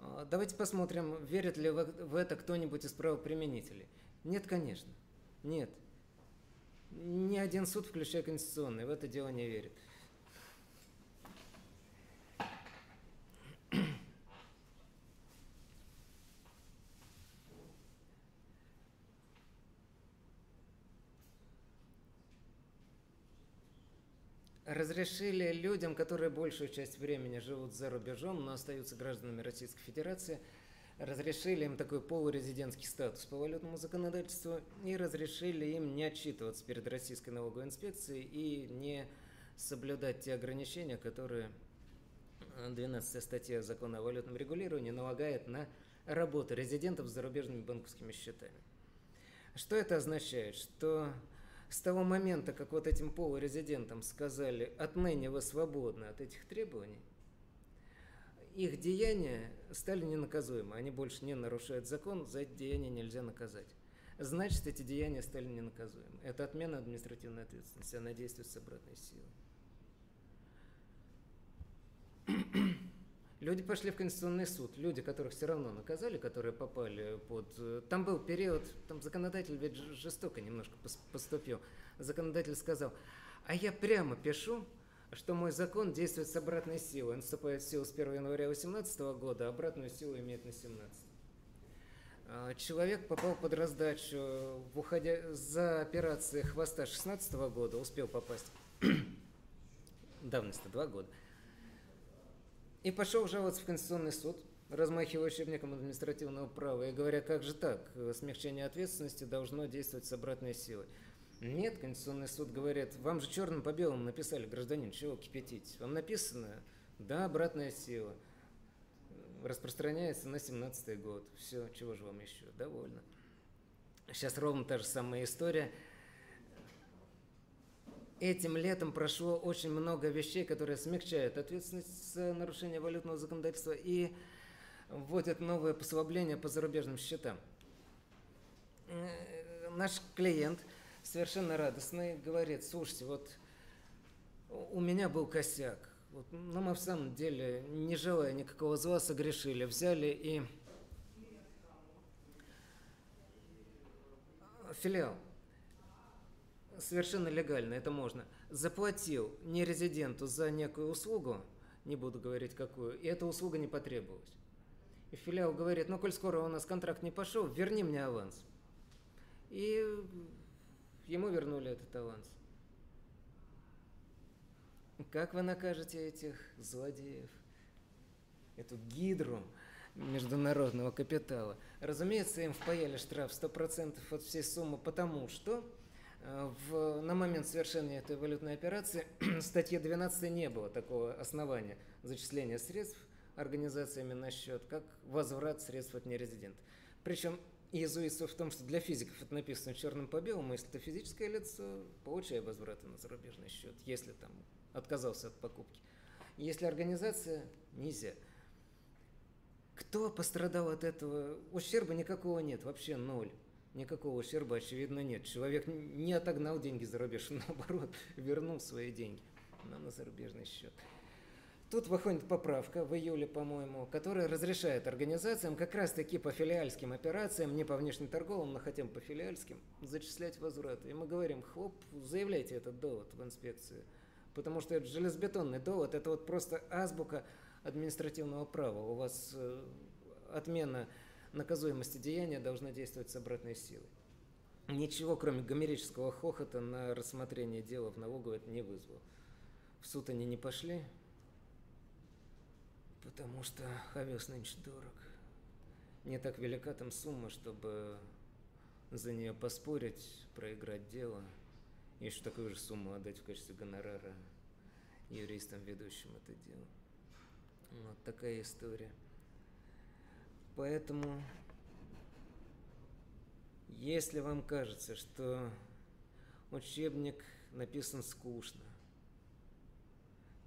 А, давайте посмотрим, верит ли в это кто-нибудь из правоприменителей. Нет, конечно. Нет. Ни один суд, включая Конституционный, в это дело не верит. Разрешили людям, которые большую часть времени живут за рубежом, но остаются гражданами Российской Федерации, разрешили им такой полурезидентский статус по валютному законодательству и разрешили им не отчитываться перед Российской налоговой инспекцией и не соблюдать те ограничения, которые 12 статья закона о валютном регулировании налагает на работу резидентов с зарубежными банковскими счетами. Что это означает? Что с того момента, как вот этим полурезидентам сказали, отныне вы свободны от этих требований, их деяния стали ненаказуемы. Они больше не нарушают закон, за эти деяния нельзя наказать. Значит, эти деяния стали ненаказуемы. Это отмена административной ответственности, она действует с обратной силой. Люди пошли в Конституционный суд, люди, которых все равно наказали, которые попали под... Э, там был период, там законодатель ведь жестоко немножко поступил. Законодатель сказал, а я прямо пишу, что мой закон действует с обратной силой. Он вступает в силу с 1 января 2018 года, а обратную силу имеет на 17. А, человек попал под раздачу в уходя за операции хвоста 16 года, успел попасть. Давность-то два года. И пошел жаловаться в Конституционный суд. размахивая учебником административного права и говоря, как же так, смягчение ответственности должно действовать с обратной силой. Нет, Конституционный суд говорит, вам же черным по белому написали, гражданин, чего кипятить? Вам написано, да, обратная сила. Распространяется на 17 год. Все, чего же вам еще? Довольно. Сейчас ровно та же самая история. Этим летом прошло очень много вещей, которые смягчают ответственность за нарушение валютного законодательства и вводят новые послабления по зарубежным счетам. Э, наш клиент – совершенно радостный, говорит, слушайте, вот у меня был косяк, вот, но мы в самом деле, не желая никакого зла, согрешили, взяли и филиал, совершенно легально, это можно, заплатил не резиденту за некую услугу, не буду говорить какую, и эта услуга не потребовалась. И филиал говорит, ну, коль скоро у нас контракт не пошел, верни мне аванс. И Ему вернули этот аванс. Как вы накажете этих злодеев? Эту гидру международного капитала. Разумеется, им впаяли штраф 100% от всей суммы, потому что в, на момент совершения этой валютной операции в статье 12 не было такого основания зачисления средств организациями на счет, как возврат средств от нерезидента. Причем иезуитство в том, что для физиков это написано черным по белому, если это физическое лицо, получая возвраты на зарубежный счет, если там отказался от покупки. Если организация, нельзя. Кто пострадал от этого? Ущерба никакого нет, вообще ноль. Никакого ущерба, очевидно, нет. Человек не отогнал деньги за рубеж, наоборот, вернул свои деньги на зарубежный счет. Тут выходит поправка в июле, по-моему, которая разрешает организациям как раз-таки по филиальским операциям, не по внешнеторговым, но хотя бы по филиальским, зачислять возвраты. И мы говорим, хлоп, заявляйте этот довод в инспекцию. Потому что это железобетонный довод, это вот просто азбука административного права. У вас э, отмена наказуемости деяния должна действовать с обратной силой. Ничего, кроме гомерического хохота на рассмотрение дела в налоговой это не вызвало. В суд они не пошли, Потому что овес нынче дорог. Не так велика там сумма, чтобы за нее поспорить, проиграть дело, и еще такую же сумму отдать в качестве гонорара юристам, ведущим это дело. Вот такая история. Поэтому, если вам кажется, что учебник написан скучно,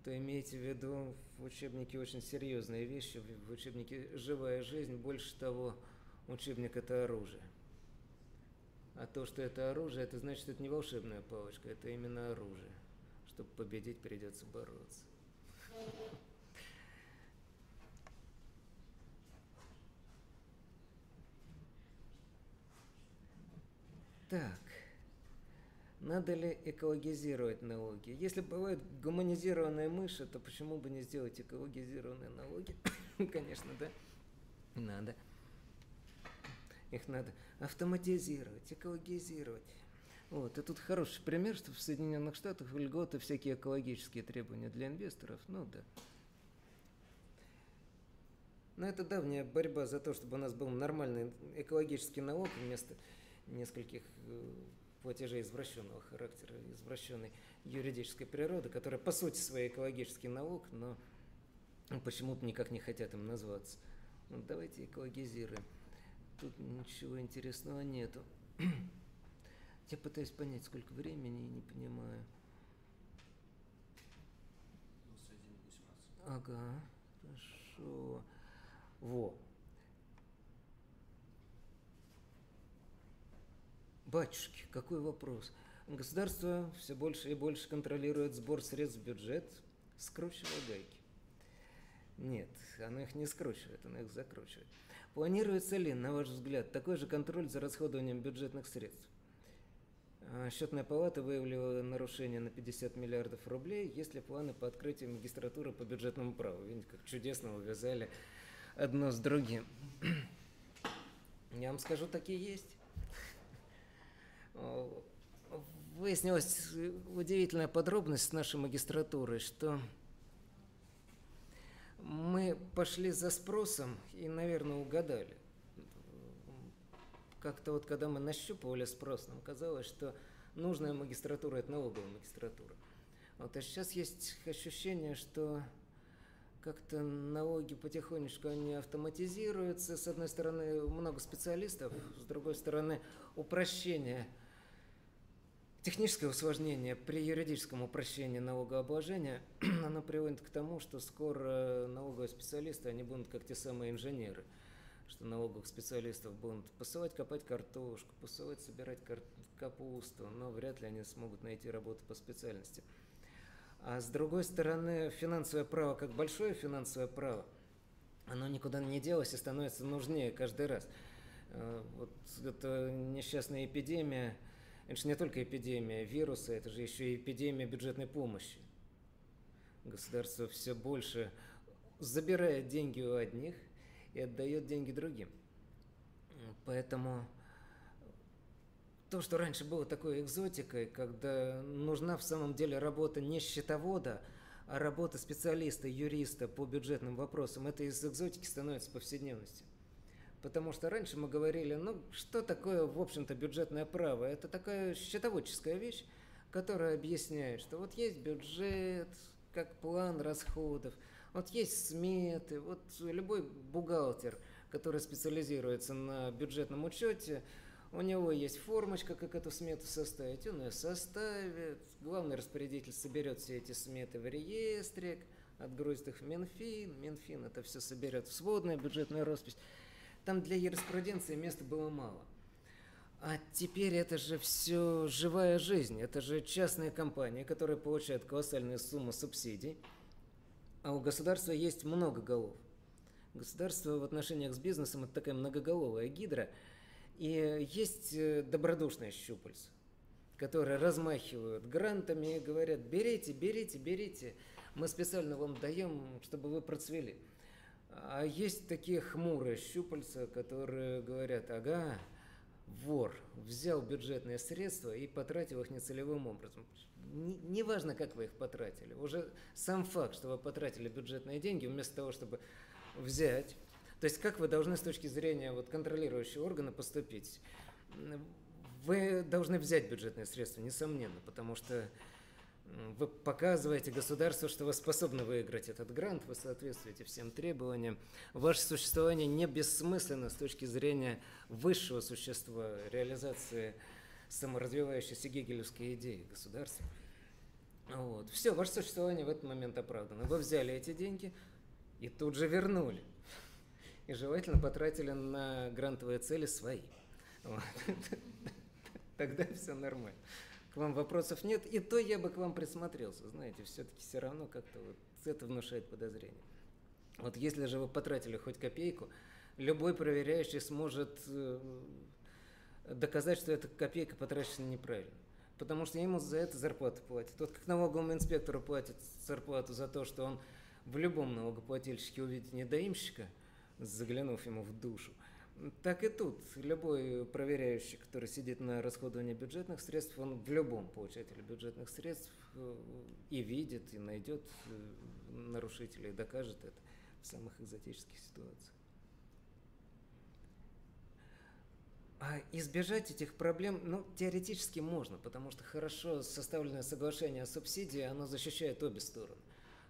то имейте в виду в учебнике очень серьезные вещи, в учебнике «Живая жизнь», больше того, учебник – это оружие. А то, что это оружие, это значит, это не волшебная палочка, это именно оружие. Чтобы победить, придется бороться. Так. Надо ли экологизировать налоги? Если бывают гуманизированные мыши, то почему бы не сделать экологизированные налоги? Конечно, да? Надо. Их надо автоматизировать, экологизировать. Вот. И тут хороший пример, что в Соединенных Штатах льготы, всякие экологические требования для инвесторов. Ну да. Но это давняя борьба за то, чтобы у нас был нормальный экологический налог вместо нескольких э, платежей извращенного характера, извращенной юридической природы, которая по сути своей экологический налог, но почему-то никак не хотят им назваться. Ну, давайте экологизируем. Тут ничего интересного нету. Я пытаюсь понять, сколько времени, не понимаю. Ага, хорошо. Во. Батюшки, какой вопрос? Государство все больше и больше контролирует сбор средств в бюджет, скручивая гайки. Нет, оно их не скручивает, оно их закручивает. Планируется ли, на ваш взгляд, такой же контроль за расходованием бюджетных средств? А, Счетная палата выявила нарушение на 50 миллиардов рублей, есть ли планы по открытию магистратуры по бюджетному праву. Видите, как чудесно увязали одно с другим. Я вам скажу, такие есть. Выяснилась удивительная подробность нашей магистратуры, что Мы пошли за спросом и, наверное, угадали. Как-то вот, когда мы нащупывали спрос, нам казалось, что нужная магистратура – это налоговая магистратура. Вот, а сейчас есть ощущение, что как-то налоги потихонечку они автоматизируются. С одной стороны, много специалистов, с другой стороны, упрощение, техническое усложнение при юридическом упрощении налогообложения, оно приводит к тому, что скоро налоговые специалисты, они будут как те самые инженеры, что налоговых специалистов будут посылать копать картошку, посылать собирать капусту, но вряд ли они смогут найти работу по специальности. А с другой стороны, финансовое право, как большое финансовое право, оно никуда не делось и становится нужнее каждый раз. Э, вот эта несчастная эпидемия, это же не только эпидемия вируса, это же еще и эпидемия бюджетной помощи. Государство все больше забирает деньги у одних и отдает деньги другим. Поэтому то, что раньше было такой экзотикой, когда нужна в самом деле работа не счетовода, а работа специалиста, юриста по бюджетным вопросам, это из экзотики становится повседневностью. Потому что раньше мы говорили, ну, что такое, в общем-то, бюджетное право? Это такая счетоводческая вещь, которая объясняет, что вот есть бюджет, как план расходов, вот есть сметы, вот любой бухгалтер, который специализируется на бюджетном учете, у него есть формочка, как эту смету составить. Он ее составит. Главный распорядитель соберет все эти сметы в реестрик, отгрузит их в Минфин. Минфин это все соберет в сводную бюджетную роспись. Там для юриспруденции места было мало. А теперь это же все живая жизнь. Это же частные компании, которые получают колоссальные суммы субсидий. А у государства есть много голов. Государство в отношениях с бизнесом это такая многоголовая гидра – и есть э, добродушные щупальца, которые размахивают грантами и говорят, берите, берите, берите, мы специально вам даем, чтобы вы процвели. А есть такие хмурые щупальца, которые говорят, ага, вор взял бюджетные средства и потратил их нецелевым образом. Неважно, не как вы их потратили. Уже сам факт, что вы потратили бюджетные деньги, вместо того, чтобы взять, то есть как вы должны с точки зрения вот, контролирующего органа поступить? Вы должны взять бюджетные средства, несомненно, потому что вы показываете государству, что вы способны выиграть этот грант, вы соответствуете всем требованиям. Ваше существование не бессмысленно с точки зрения высшего существа, реализации саморазвивающейся гегелевской идеи государства. Вот. Все, ваше существование в этот момент оправдано. Вы взяли эти деньги и тут же вернули и желательно потратили на грантовые цели свои. Вот. Тогда все нормально. К вам вопросов нет, и то я бы к вам присмотрелся, знаете, все-таки все равно как-то вот это внушает подозрение. Вот если же вы потратили хоть копейку, любой проверяющий сможет э, доказать, что эта копейка потрачена неправильно. Потому что ему за это зарплату платят. Вот как налоговому инспектору платят зарплату за то, что он в любом налогоплательщике увидит недоимщика – заглянув ему в душу. Так и тут. Любой проверяющий, который сидит на расходовании бюджетных средств, он в любом получателе бюджетных средств э, и видит, и найдет э, нарушителя, и докажет это в самых экзотических ситуациях. А избежать этих проблем, ну, теоретически можно, потому что хорошо составленное соглашение о субсидии, оно защищает обе стороны.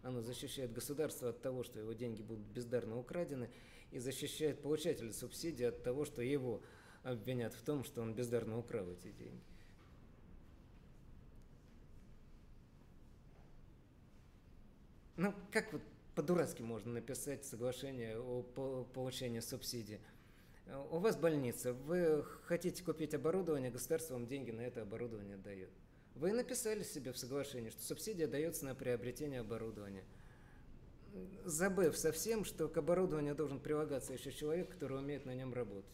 Оно защищает государство от того, что его деньги будут бездарно украдены, и защищает получателя субсидий от того, что его обвинят в том, что он бездарно украл эти деньги. Ну, как вот по-дурацки можно написать соглашение о получении субсидий? У вас больница, вы хотите купить оборудование, государство вам деньги на это оборудование дает. Вы написали себе в соглашении, что субсидия дается на приобретение оборудования – забыв совсем, что к оборудованию должен прилагаться еще человек, который умеет на нем работать.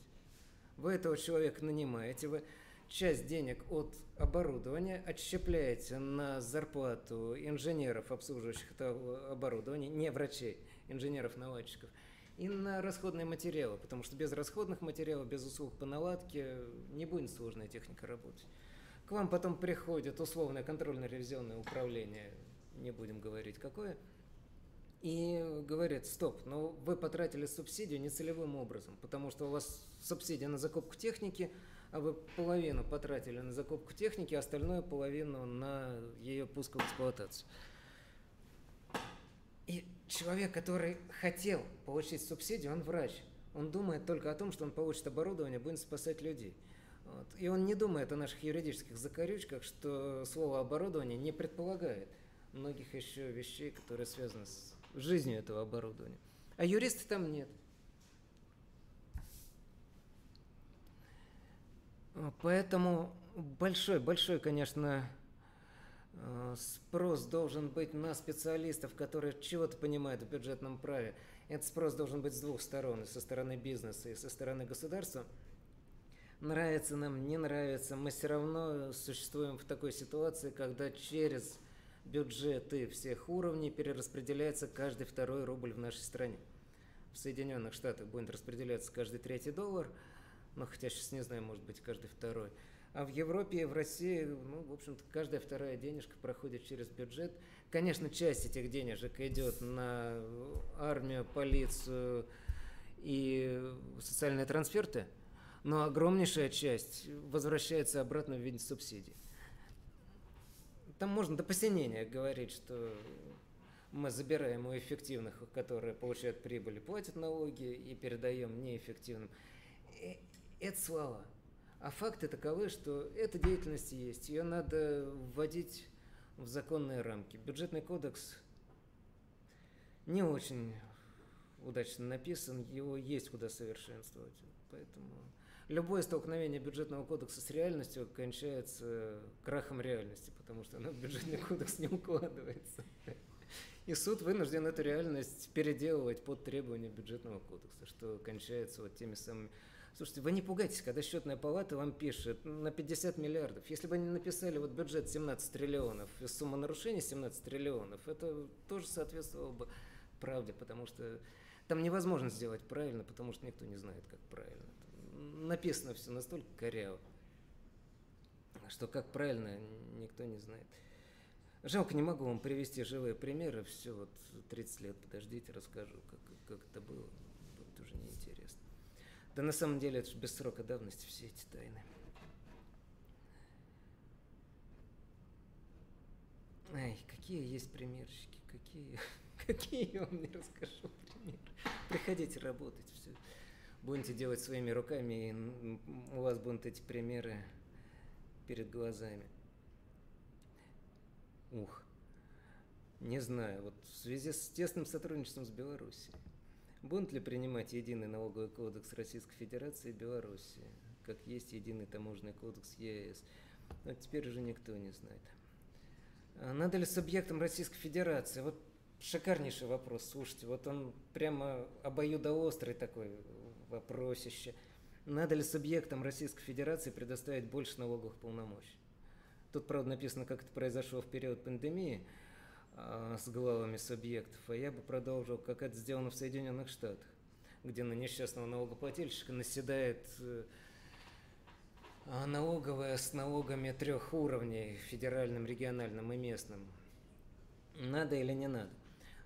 Вы этого человека нанимаете, вы часть денег от оборудования отщепляете на зарплату инженеров, обслуживающих это оборудование, не врачей, инженеров-наладчиков, и на расходные материалы, потому что без расходных материалов, без услуг по наладке не будет сложная техника работать. К вам потом приходит условное контрольно-ревизионное управление, не будем говорить какое – и говорят, стоп, но вы потратили субсидию нецелевым образом, потому что у вас субсидия на закупку техники, а вы половину потратили на закупку техники, а остальную половину на ее пуск в эксплуатацию. И человек, который хотел получить субсидию, он врач. Он думает только о том, что он получит оборудование, будет спасать людей. Вот. И он не думает о наших юридических закорючках, что слово оборудование не предполагает многих еще вещей, которые связаны с жизнью этого оборудования. А юристов там нет. Поэтому большой, большой, конечно, э, спрос должен быть на специалистов, которые чего-то понимают в бюджетном праве. Этот спрос должен быть с двух сторон, и со стороны бизнеса, и со стороны государства. Нравится нам, не нравится, мы все равно существуем в такой ситуации, когда через бюджеты всех уровней перераспределяется каждый второй рубль в нашей стране. В Соединенных Штатах будет распределяться каждый третий доллар, ну, хотя сейчас не знаю, может быть, каждый второй. А в Европе и в России, ну, в общем-то, каждая вторая денежка проходит через бюджет. Конечно, часть этих денежек идет на армию, полицию и социальные трансферты, но огромнейшая часть возвращается обратно в виде субсидий. Там можно до посинения говорить, что мы забираем у эффективных, которые получают прибыль и платят налоги, и передаем неэффективным. Это слова. А факты таковы, что эта деятельность есть. Ее надо вводить в законные рамки. Бюджетный кодекс не очень удачно написан, его есть куда совершенствовать. Поэтому любое столкновение бюджетного кодекса с реальностью кончается крахом реальности, потому что оно в бюджетный кодекс не укладывается. И суд вынужден эту реальность переделывать под требования бюджетного кодекса, что кончается вот теми самыми... Слушайте, вы не пугайтесь, когда счетная палата вам пишет на 50 миллиардов. Если бы они написали вот бюджет 17 триллионов и сумма нарушений 17 триллионов, это тоже соответствовало бы правде, потому что там невозможно сделать правильно, потому что никто не знает, как правильно написано все настолько коряво, что как правильно никто не знает. Жалко, не могу вам привести живые примеры, все, вот 30 лет подождите, расскажу, как, как это было, будет уже неинтересно. Да на самом деле это же без срока давности все эти тайны. Ай, какие есть примерщики, какие, какие я вам не расскажу примеры. Приходите работать, будете делать своими руками, и у вас будут эти примеры перед глазами. Ух, не знаю, вот в связи с тесным сотрудничеством с Белоруссией, будут ли принимать единый налоговый кодекс Российской Федерации и Белоруссии, как есть единый таможенный кодекс ЕС, но теперь уже никто не знает. А надо ли субъектом Российской Федерации? Вот шикарнейший вопрос, слушайте, вот он прямо обоюдоострый такой, вопросище. Надо ли субъектам Российской Федерации предоставить больше налоговых полномочий? Тут, правда, написано, как это произошло в период пандемии а, с главами субъектов, а я бы продолжил, как это сделано в Соединенных Штатах, где на несчастного налогоплательщика наседает э, налоговая с налогами трех уровней, федеральным, региональным и местным. Надо или не надо?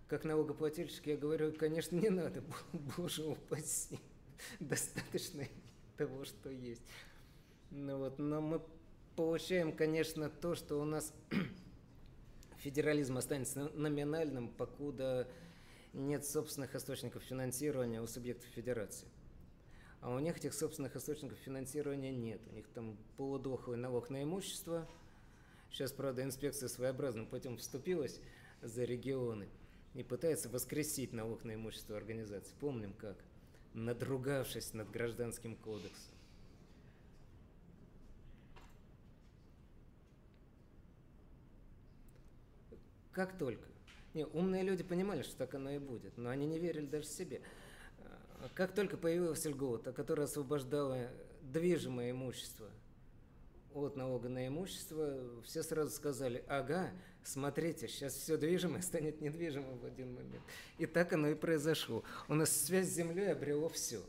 Как налогоплательщик я говорю, конечно, не надо, боже упаси. достаточно того, что есть. Ну вот, но мы получаем, конечно, то, что у нас федерализм останется номинальным, покуда нет собственных источников финансирования у субъектов федерации. А у них этих собственных источников финансирования нет. У них там полудохлый налог на имущество. Сейчас, правда, инспекция своеобразным путем вступилась за регионы и пытается воскресить налог на имущество организации. Помним как надругавшись над гражданским кодексом. Как только. Не, умные люди понимали, что так оно и будет, но они не верили даже себе. Как только появилась льгота, которая освобождала движимое имущество – от налога на имущество, все сразу сказали, ага, смотрите, сейчас все движимое станет недвижимым в один момент. И так оно и произошло. У нас связь с землей обрело все.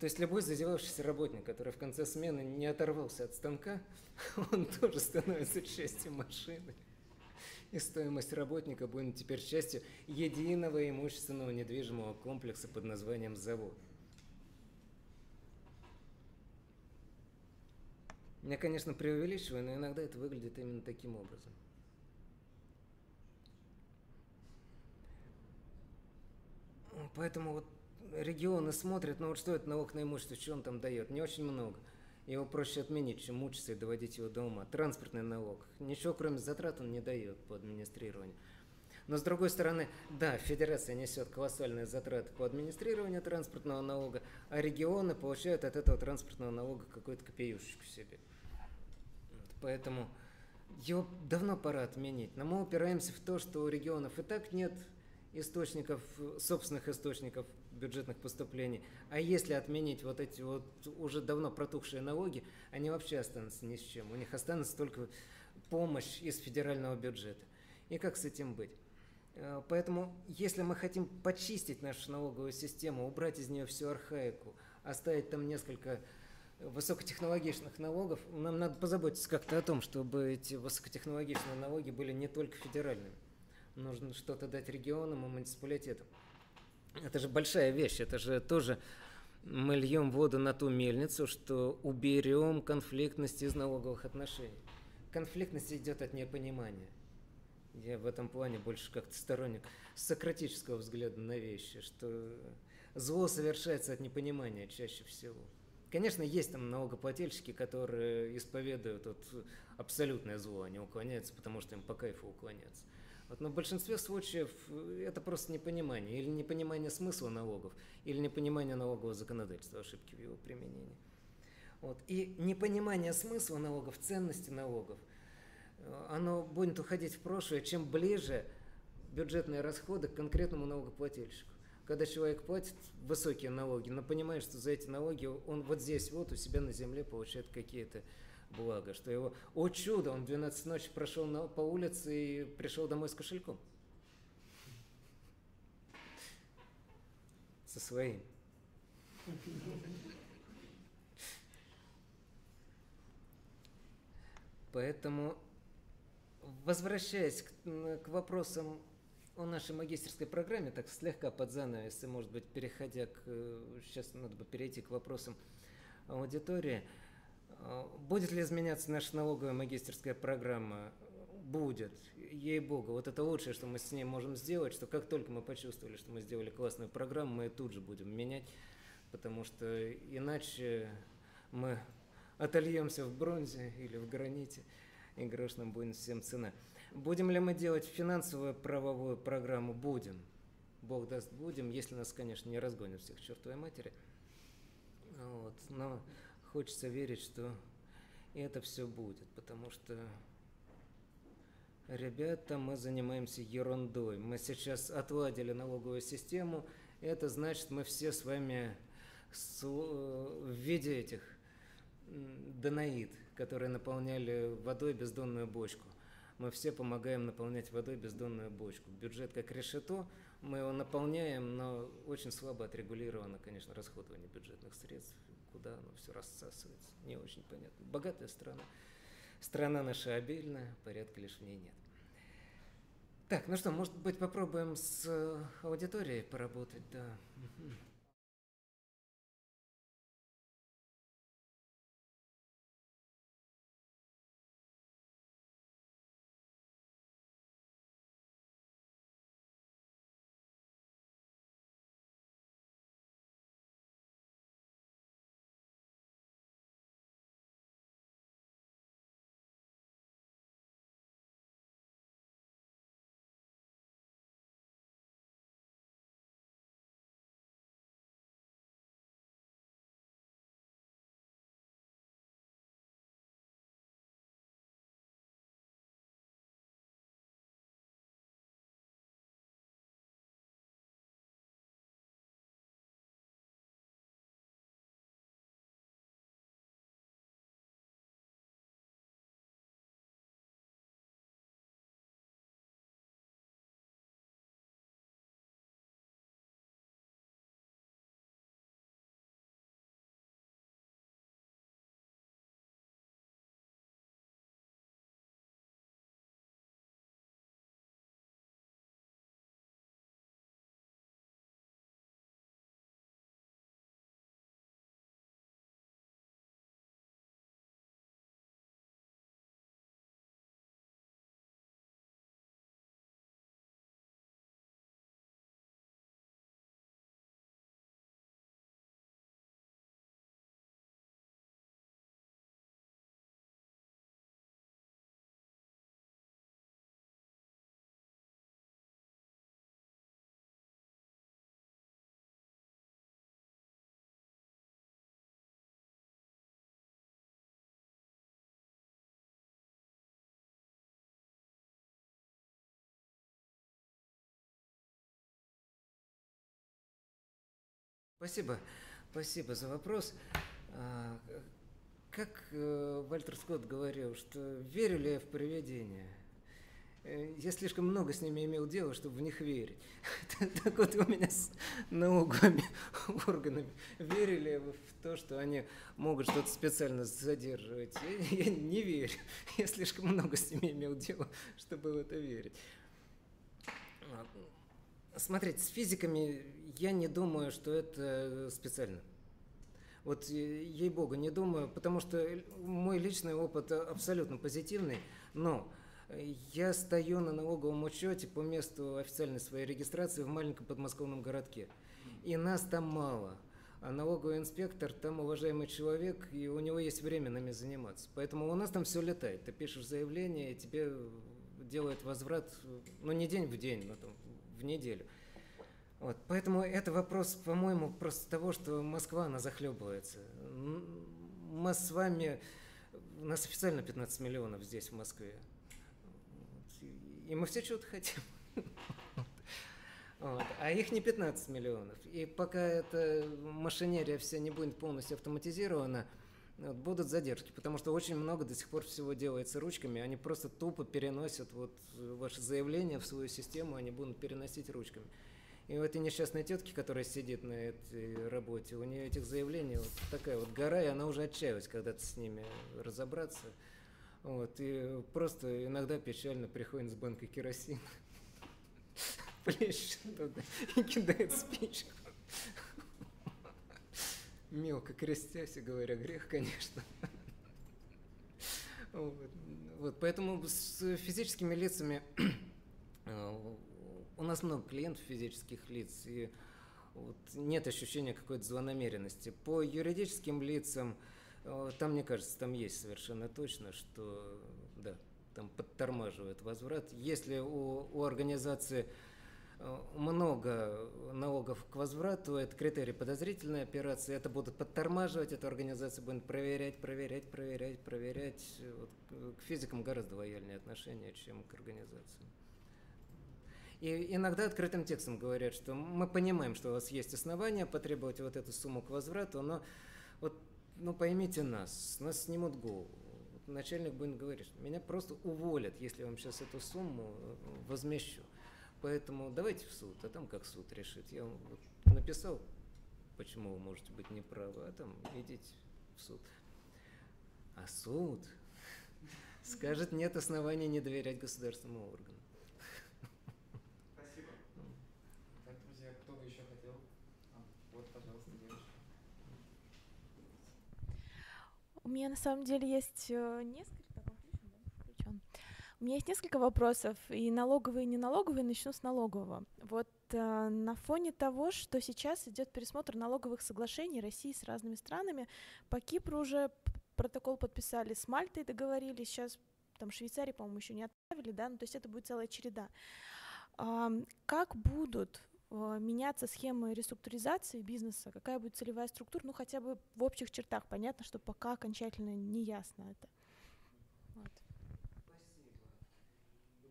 То есть любой зазевавшийся работник, который в конце смены не оторвался от станка, он тоже становится частью машины. и стоимость работника будет теперь частью единого имущественного недвижимого комплекса под названием завод. Я, конечно, преувеличиваю, но иногда это выглядит именно таким образом. Поэтому вот регионы смотрят, ну вот что это налог на имущество, что он там дает? Не очень много. Его проще отменить, чем мучиться и доводить его до ума. Транспортный налог. Ничего, кроме затрат, он не дает по администрированию. Но с другой стороны, да, федерация несет колоссальные затраты по администрированию транспортного налога, а регионы получают от этого транспортного налога какую-то копеюшечку себе. Поэтому его давно пора отменить. Но мы упираемся в то, что у регионов и так нет источников, собственных источников бюджетных поступлений. А если отменить вот эти вот уже давно протухшие налоги, они вообще останутся ни с чем. У них останется только помощь из федерального бюджета. И как с этим быть? Э, поэтому, если мы хотим почистить нашу налоговую систему, убрать из нее всю архаику, оставить там несколько высокотехнологичных налогов, нам надо позаботиться как-то о том, чтобы эти высокотехнологичные налоги были не только федеральными. Нужно что-то дать регионам и муниципалитетам. Это же большая вещь, это же тоже мы льем воду на ту мельницу, что уберем конфликтность из налоговых отношений. Конфликтность идет от непонимания. Я в этом плане больше как-то сторонник сократического взгляда на вещи, что зло совершается от непонимания чаще всего. Конечно, есть там налогоплательщики, которые исповедуют вот абсолютное зло, они уклоняются, потому что им по кайфу уклоняться. Вот, но в большинстве случаев э, это просто непонимание. Или непонимание смысла налогов, или непонимание налогового законодательства, ошибки в его применении. Вот. И непонимание смысла налогов, ценности налогов, э, оно будет уходить в прошлое, чем ближе бюджетные расходы к конкретному налогоплательщику. Когда человек платит высокие налоги, но понимает, что за эти налоги он вот здесь вот у себя на земле получает какие-то благо, что его, о чудо, он 12 ночи прошел на, по улице и пришел домой с кошельком. Со своим. Поэтому, возвращаясь к, к вопросам о нашей магистерской программе, так слегка под занавес, и, может быть, переходя к... Сейчас надо бы перейти к вопросам аудитории – а, будет ли изменяться наша налоговая магистерская программа? Будет. Ей-богу, вот это лучшее, что мы с ней можем сделать, что как только мы почувствовали, что мы сделали классную программу, мы ее тут же будем менять, потому что иначе мы отольемся в бронзе или в граните, и грош нам будет всем цена. Будем ли мы делать финансовую правовую программу? Будем. Бог даст, будем, если нас, конечно, не разгонят всех чертовой матери. Вот. Но хочется верить, что это все будет, потому что, ребята, мы занимаемся ерундой. Мы сейчас отладили налоговую систему, это значит, мы все с вами в виде этих донаид, которые наполняли водой бездонную бочку. Мы все помогаем наполнять водой бездонную бочку. Бюджет как решето, мы его наполняем, но очень слабо отрегулировано, конечно, расходование бюджетных средств куда оно все рассасывается, не очень понятно. Богатая страна, страна наша обильная, порядка лишь в ней нет. Так, ну что, может быть, попробуем с аудиторией поработать, да. Спасибо. Спасибо за вопрос. А, как э, Вальтер Скотт говорил, что верю ли я в привидения? Э, я слишком много с ними имел дело, чтобы в них верить. Так вот у меня с налоговыми органами. Верили в то, что они могут что-то специально задерживать? Я, я не верю. Я слишком много с ними имел дело, чтобы в это верить. Смотрите, с физиками я не думаю, что это специально. Вот ей-богу, не думаю, потому что мой личный опыт абсолютно позитивный, но я стою на налоговом учете по месту официальной своей регистрации в маленьком подмосковном городке. И нас там мало. А налоговый инспектор там уважаемый человек, и у него есть время нами заниматься. Поэтому у нас там все летает. Ты пишешь заявление, и тебе делают возврат, ну не день в день, но там в неделю. Вот. Поэтому это вопрос, по-моему, просто того, что Москва, она захлебывается. Мы с вами, у нас официально 15 миллионов здесь, в Москве. И мы все что-то хотим. Вот. А их не 15 миллионов. И пока эта машинерия вся не будет полностью автоматизирована, вот, будут задержки, потому что очень много до сих пор всего делается ручками, они просто тупо переносят вот ваше заявление в свою систему, они будут переносить ручками. И у этой несчастной тетки, которая сидит на этой работе, у нее этих заявлений вот такая вот гора, и она уже отчаялась когда-то с ними разобраться. Вот, и просто иногда печально приходит с банкой керосина, плещет туда и кидает спичку. Мелко крестясь и говоря, грех, конечно. Вот. вот, поэтому с физическими лицами э, у нас много клиентов физических лиц, и вот нет ощущения какой-то злонамеренности. По юридическим лицам Э, там, мне кажется, там есть совершенно точно, что да, там подтормаживает возврат. Если у, у организации много налогов к возврату, это критерий подозрительной операции, это будут подтормаживать, эту организацию будет проверять, проверять, проверять, проверять. Вот к физикам гораздо лояльнее отношение, чем к организациям. И иногда открытым текстом говорят, что мы понимаем, что у вас есть основания потребовать вот эту сумму к возврату, но вот ну поймите нас, нас снимут голову. Начальник будет говорить, меня просто уволят, если я вам сейчас эту сумму э, возмещу. Поэтому давайте в суд, а там как суд решит. Я вам вот написал, почему вы можете быть неправы, а там идите в суд. А суд скажет, нет оснований не доверять государственному органу. У меня на самом деле есть э, несколько... У меня есть несколько вопросов, и налоговые, и не налоговые. Начну с налогового. Вот э, на фоне того, что сейчас идет пересмотр налоговых соглашений России с разными странами, по Кипру уже протокол подписали, с Мальтой договорились, сейчас там Швейцарии, по-моему, еще не отправили, да, ну, то есть это будет целая череда. Э, как будут Э, меняться схемы реструктуризации бизнеса, какая будет целевая структура, ну хотя бы в общих чертах. Понятно, что пока окончательно не ясно это.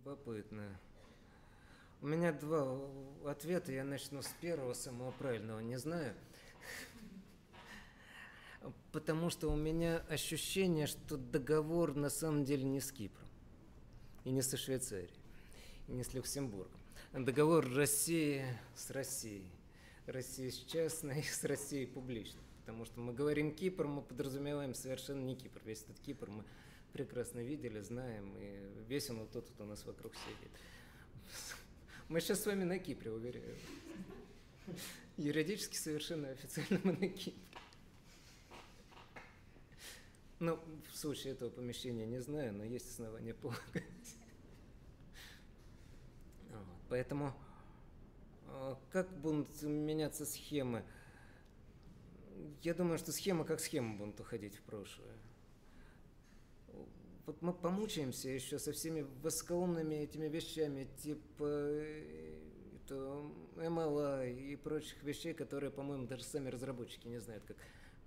Любопытно. У меня два ответа. Я начну с первого, самого правильного. Не знаю. Потому что у меня ощущение, что договор на самом деле не с Кипром. И не со Швейцарией. И не с Люксембургом договор России с Россией. России с частной, с Россией публичной. Потому что мы говорим Кипр, мы подразумеваем совершенно не Кипр. Весь этот Кипр мы прекрасно видели, знаем, и весь он вот тот, кто у нас вокруг сидит. Мы сейчас с вами на Кипре, уверяю. Юридически совершенно официально мы на Кипре. Ну, в случае этого помещения не знаю, но есть основания полагать. Поэтому э, как будут меняться схемы? Я думаю, что схемы как схемы будут уходить в прошлое. Вот мы помучаемся еще со всеми высокоумными этими вещами, типа это, MLA и прочих вещей, которые, по-моему, даже сами разработчики не знают, как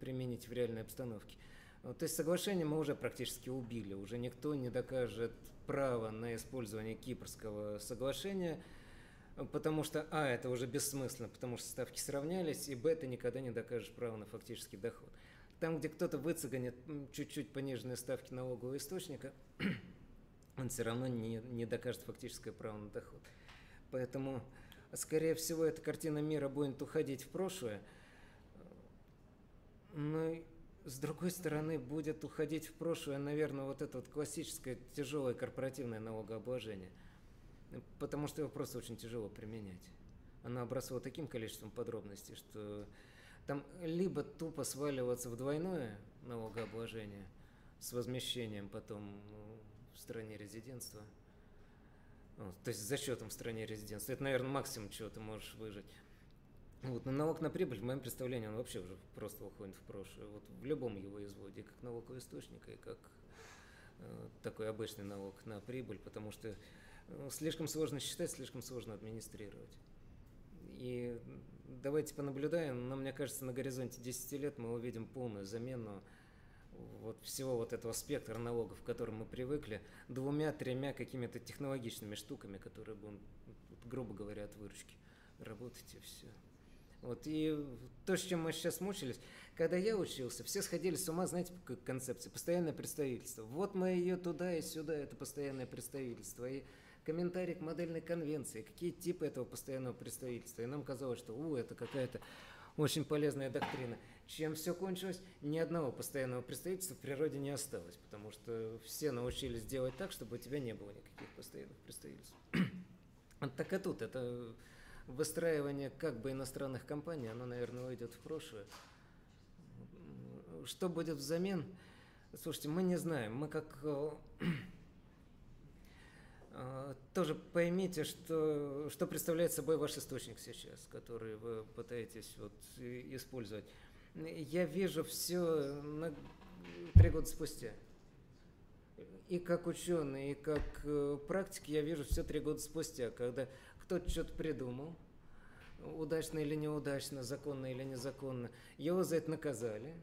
применить в реальной обстановке. То есть соглашение мы уже практически убили, уже никто не докажет право на использование Кипрского соглашения. Потому что, а, это уже бессмысленно, потому что ставки сравнялись, и, б, ты никогда не докажешь право на фактический доход. Там, где кто-то выцеганит чуть-чуть пониженные ставки налогового источника, он все равно не, не докажет фактическое право на доход. Поэтому, скорее всего, эта картина мира будет уходить в прошлое. Но, с другой стороны, будет уходить в прошлое, наверное, вот это вот классическое тяжелое корпоративное налогообложение. Потому что его просто очень тяжело применять. Оно обросло таким количеством подробностей, что там либо тупо сваливаться в двойное налогообложение с возмещением потом ну, в стране резидентства. Ну, то есть за счетом в стране резидентства. Это, наверное, максимум, чего ты можешь выжить. Вот, но налог на прибыль, в моем представлении, он вообще уже просто уходит в прошлое. Вот в любом его изводе, как налог источника и как э, такой обычный налог на прибыль, потому что э, слишком сложно считать, слишком сложно администрировать. И давайте понаблюдаем, но мне кажется, на горизонте 10 лет мы увидим полную замену вот всего вот этого спектра налогов, к которым мы привыкли, двумя-тремя какими-то технологичными штуками, которые будут, грубо говоря, от выручки работать и все. Вот, и то, с чем мы сейчас мучились, когда я учился, все сходили с ума, знаете, по концепции, постоянное представительство. Вот мы ее туда и сюда, это постоянное представительство. И комментарий к модельной конвенции, какие типы этого постоянного представительства. И нам казалось, что, у, это какая-то очень полезная доктрина. Чем все кончилось, ни одного постоянного представительства в природе не осталось, потому что все научились делать так, чтобы у тебя не было никаких постоянных представительств. так и тут, это выстраивание как бы иностранных компаний, оно, наверное, уйдет в прошлое. Что будет взамен? Слушайте, мы не знаем. Мы как э, тоже поймите, что, что представляет собой ваш источник сейчас, который вы пытаетесь вот использовать. Я вижу все на три года спустя. И как ученый, и как э, практик я вижу все три года спустя, когда кто-то что-то придумал, удачно или неудачно, законно или незаконно, его за это наказали.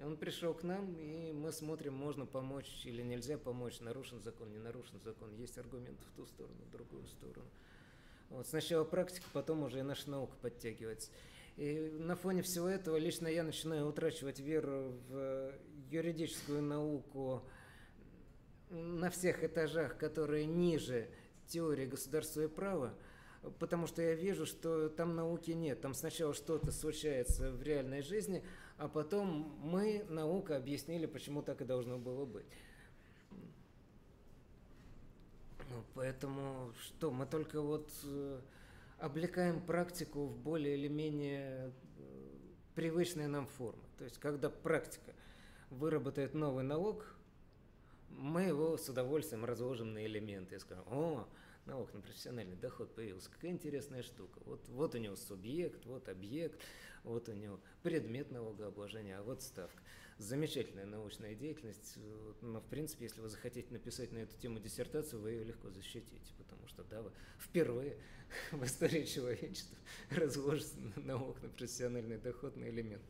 Он пришел к нам, и мы смотрим, можно помочь или нельзя помочь, нарушен закон, не нарушен закон. Есть аргументы в ту сторону, в другую сторону. Вот сначала практика, потом уже и наша наука подтягивается. И на фоне всего этого лично я начинаю утрачивать веру в юридическую науку на всех этажах, которые ниже теории государства и права, потому что я вижу, что там науки нет. Там сначала что-то случается в реальной жизни, а потом мы, наука, объяснили, почему так и должно было быть. Ну, поэтому что, мы только вот э, облекаем практику в более или менее э, привычные нам формы. То есть, когда практика выработает новый налог, мы его с удовольствием разложим на элементы и скажем, о, налог на профессиональный доход появился. Какая интересная штука. Вот, вот у него субъект, вот объект, вот у него предмет налогообложения, а вот ставка. Замечательная научная деятельность, но в принципе, если вы захотите написать на эту тему диссертацию, вы ее легко защитите, потому что, да, вы впервые в истории человечества разложите налог на профессиональный доход на элемент.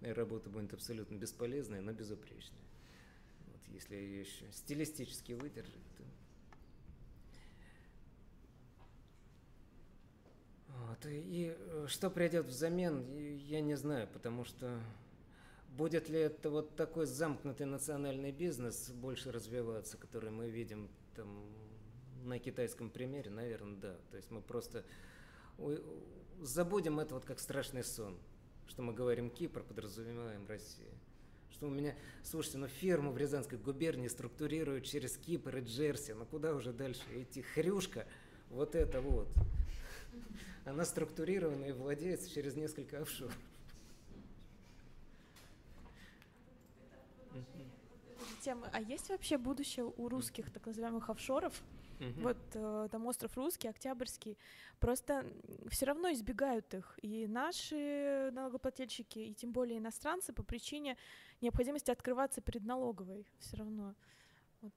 Работа будет абсолютно бесполезная, но безупречная. Вот, если ее еще стилистически выдержать, то Вот, и э, что придет взамен, я не знаю, потому что будет ли это вот такой замкнутый национальный бизнес больше развиваться, который мы видим там на китайском примере, наверное, да. То есть мы просто забудем это вот как страшный сон, что мы говорим Кипр, подразумеваем Россию. Что у меня, слушайте, ну ферму в Рязанской губернии структурируют через Кипр и Джерси, ну куда уже дальше идти? Хрюшка, вот это вот она структурирована и владеется через несколько офшоров. Тема. А есть вообще будущее у русских так называемых офшоров? Угу. Вот э, там остров Русский, Октябрьский, просто все равно избегают их. И наши налогоплательщики, и тем более иностранцы по причине необходимости открываться перед налоговой все равно. Вот.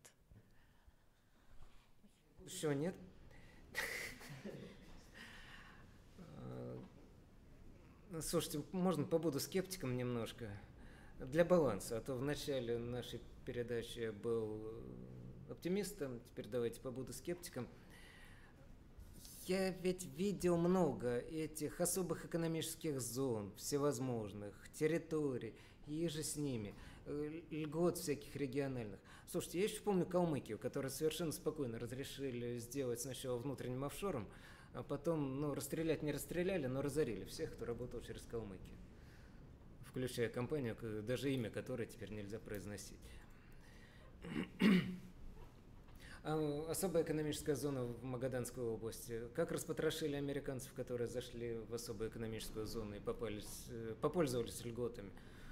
Еще нет? Слушайте, можно побуду скептиком немножко? Для баланса, а то в начале нашей передачи я был оптимистом, теперь давайте побуду скептиком. я ведь видел много этих особых экономических зон, всевозможных, территорий, и же с ними, э, льгот всяких региональных. Слушайте, я еще помню Калмыкию, которую совершенно спокойно разрешили сделать сначала внутренним офшором, а потом, ну, расстрелять не расстреляли, но разорили всех, кто работал через Калмыкию. Включая компанию, даже имя которой теперь нельзя произносить. А особая экономическая зона в Магаданской области. Как распотрошили американцев, которые зашли в особую экономическую зону и попались, э, попользовались льготами?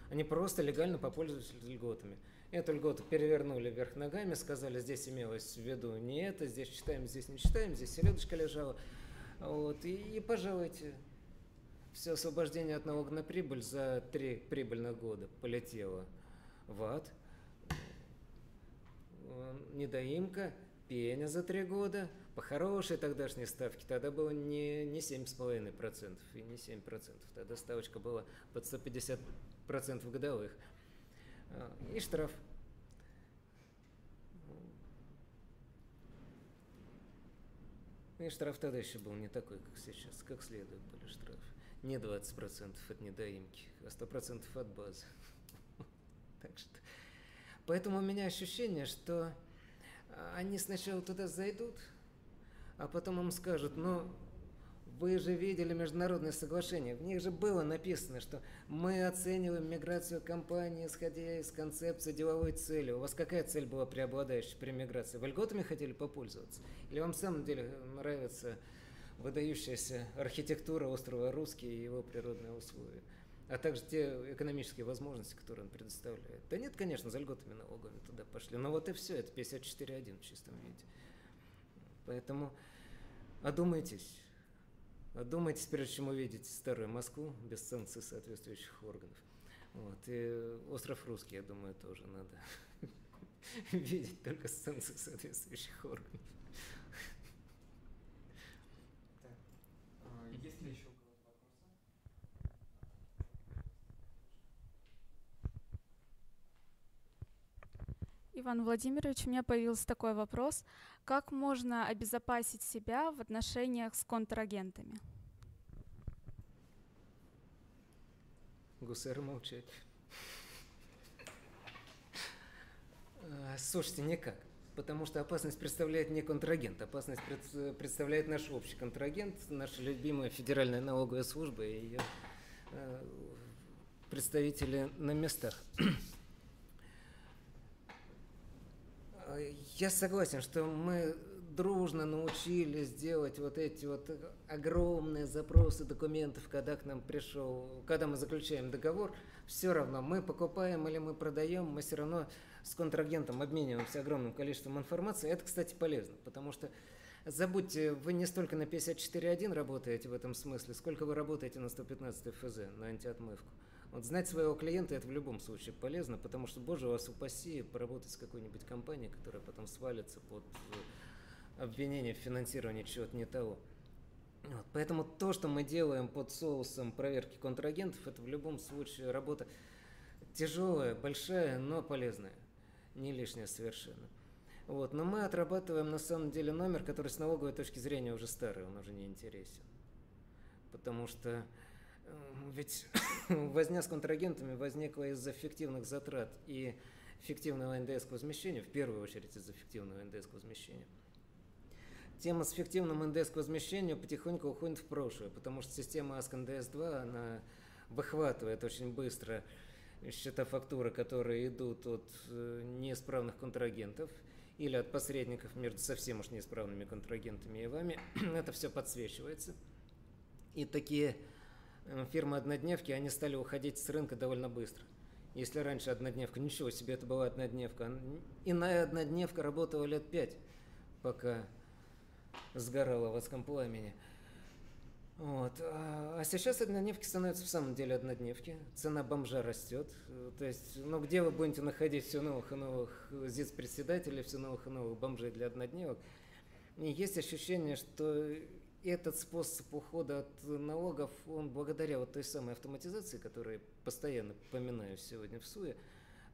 Они просто легально попользовались льготами. Эту льготу перевернули вверх ногами, сказали, здесь имелось в виду не это, здесь читаем, здесь не читаем, здесь селедочка лежала. Вот, и, и пожалуйте, все освобождение от налога на прибыль за три прибыльных года полетело в ад – недоимка, пеня за три года, по хорошей тогдашней ставке, тогда было не, не 7,5% и не 7%, тогда ставочка была под 150% годовых. А, и штраф. И штраф тогда еще был не такой, как сейчас, как следует были штрафы. Не 20% от недоимки, а 100% от базы. Так что Поэтому у меня ощущение, что а, они сначала туда зайдут, а потом им скажут, ну, вы же видели международные соглашения, в них же было написано, что мы оцениваем миграцию компании, исходя из концепции деловой цели. У вас какая цель была преобладающей при миграции? Вы льготами хотели попользоваться? Или вам в самом деле нравится выдающаяся архитектура острова Русский и его природные условия? а также те экономические возможности, которые он предоставляет. Да нет, конечно, за льготами налоговыми туда пошли. Но вот и все, это 54.1 в чистом виде. Поэтому одумайтесь. Одумайтесь, прежде чем увидите старую Москву без санкций соответствующих органов. Вот. И остров Русский, я думаю, тоже надо видеть только с санкций соответствующих органов. Иван Владимирович, у меня появился такой вопрос. Как можно обезопасить себя в отношениях с контрагентами? Гусар молчать. Слушайте, никак. Потому что опасность представляет не контрагент, опасность представляет наш общий контрагент, наша любимая федеральная налоговая служба и ее а, представители на местах. Я согласен, что мы дружно научились делать вот эти вот огромные запросы документов, когда к нам пришел, когда мы заключаем договор, все равно мы покупаем или мы продаем, мы все равно с контрагентом обмениваемся огромным количеством информации. Это, кстати, полезно, потому что забудьте, вы не столько на 54.1 работаете в этом смысле, сколько вы работаете на 115 ФЗ, на антиотмывку. Вот знать своего клиента это в любом случае полезно, потому что, боже вас упаси, поработать с какой-нибудь компанией, которая потом свалится под э, обвинение в финансировании чего-то не того. Вот, поэтому то, что мы делаем под соусом проверки контрагентов, это в любом случае работа тяжелая, большая, но полезная. Не лишняя совершенно. Вот, но мы отрабатываем на самом деле номер, который с налоговой точки зрения уже старый, он уже не интересен. Потому что ведь возня с контрагентами возникла из-за фиктивных затрат и фиктивного НДС возмещения, в первую очередь из-за фиктивного НДС возмещения. Тема с фиктивным НДС возмещением потихоньку уходит в прошлое, потому что система АСК НДС-2, она выхватывает очень быстро счета фактуры, которые идут от э, неисправных контрагентов или от посредников между совсем уж неисправными контрагентами и вами. Это все подсвечивается. И такие фирмы-однодневки, они стали уходить с рынка довольно быстро. Если раньше однодневка, ничего себе, это была однодневка. Иная однодневка работала лет пять, пока сгорала в адском пламени. Вот. А, а сейчас однодневки становятся в самом деле однодневки. Цена бомжа растет. То есть, ну где вы будете находить все новых и новых ЗИЦ-председателей, все новых и новых бомжей для однодневок? И есть ощущение, что этот способ ухода от налогов, он благодаря вот той самой автоматизации, которую я постоянно поминаю сегодня в СУЕ,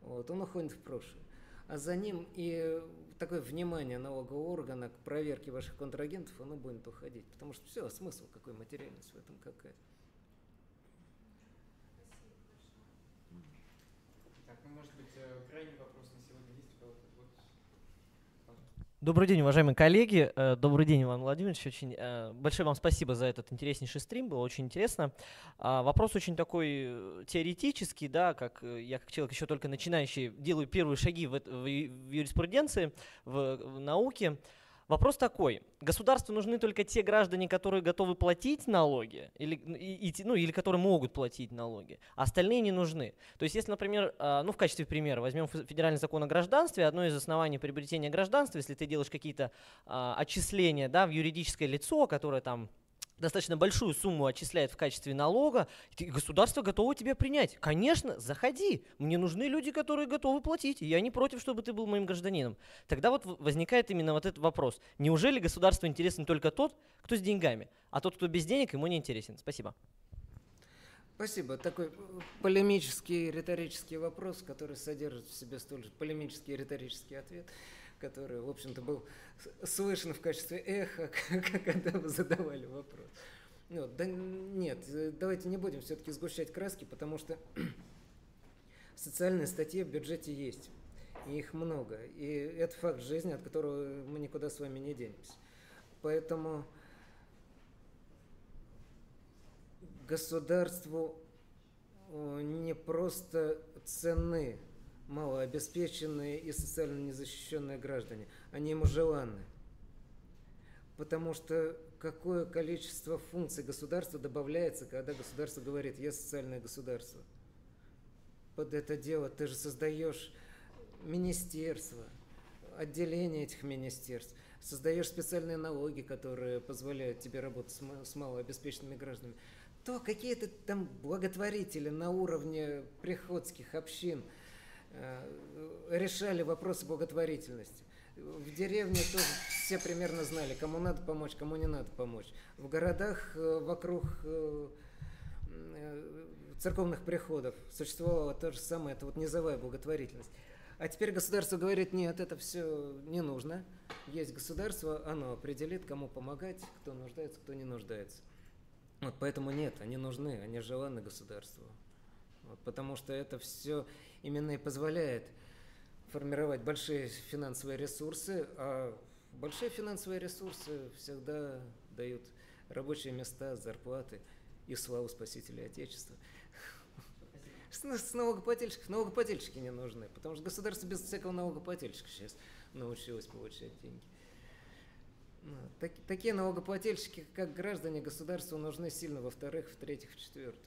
вот, он уходит в прошлое. а за ним и такое внимание налогового органа к проверке ваших контрагентов, оно будет уходить. Потому что все, смысл какой материальность в этом какая. Так, ну может быть э, крайний вопрос на сегодня есть у кого-то? Вот. Добрый день, уважаемые коллеги. Э, Добрый день, Иван Владимирович. Очень э, большое вам спасибо за этот интереснейший стрим. Было очень интересно. А, Вопрос очень такой э, теоретический, да, как я как человек еще только начинающий делаю первые шаги в, в юриспруденции, в, в науке. Вопрос такой: государству нужны только те граждане, которые готовы платить налоги, или, и- и ну, или которые могут платить налоги, а остальные не нужны. То есть, если, например, а, ну, в качестве примера возьмем фе- федеральный закон о гражданстве, одно из оснований приобретения гражданства, если ты делаешь какие-то а, отчисления да, в юридическое лицо, которое там достаточно большую сумму отчисляет в качестве налога, и государство готово тебя принять. Конечно, заходи. Мне нужны люди, которые готовы платить, я не против, чтобы ты был моим гражданином. Тогда вот возникает именно вот этот вопрос. Неужели государству интересен только тот, кто с деньгами, а тот, кто без денег, ему не интересен? Спасибо. Спасибо. Такой полемический риторический вопрос, который содержит в себе столь же полемический риторический ответ, который, в общем-то, был слышен в качестве эха, когда вы задавали вопрос. Ну, да нет, э, давайте не будем все-таки сгущать краски, потому что социальные статьи в бюджете есть, и их много. И это факт жизни, от которого мы никуда с вами не денемся. Поэтому государству э, не просто ценны малообеспеченные и социально незащищенные граждане, они ему желанны. Потому что какое количество функций государства добавляется, когда государство говорит, я социальное государство. Под это дело ты же создаешь министерство, отделение этих министерств, создаешь специальные налоги, которые позволяют тебе работать с ма- с малообеспеченными гражданами. То какие-то там благотворители на уровне приходских общин решали вопросы благотворительности. В деревне тоже все примерно знали, кому надо помочь, кому не надо помочь. В городах э, вокруг э, э, церковных приходов существовало то же самое, это вот низовая благотворительность. А теперь государство говорит, нет, это все не нужно. Есть государство, оно определит, кому помогать, кто нуждается, кто не нуждается. Вот поэтому нет, они нужны, они желанны государству. Вот, потому что это все именно и позволяет формировать большие финансовые ресурсы, а большие финансовые ресурсы всегда дают рабочие места, зарплаты и славу спасителей Отечества. С, налогоплательщиков налогоплательщики не нужны, потому что государство без всякого налогоплательщика сейчас научилось получать деньги. Ну, так- такие налогоплательщики, как граждане государству, нужны сильно во-вторых, в-третьих, в-четвертых.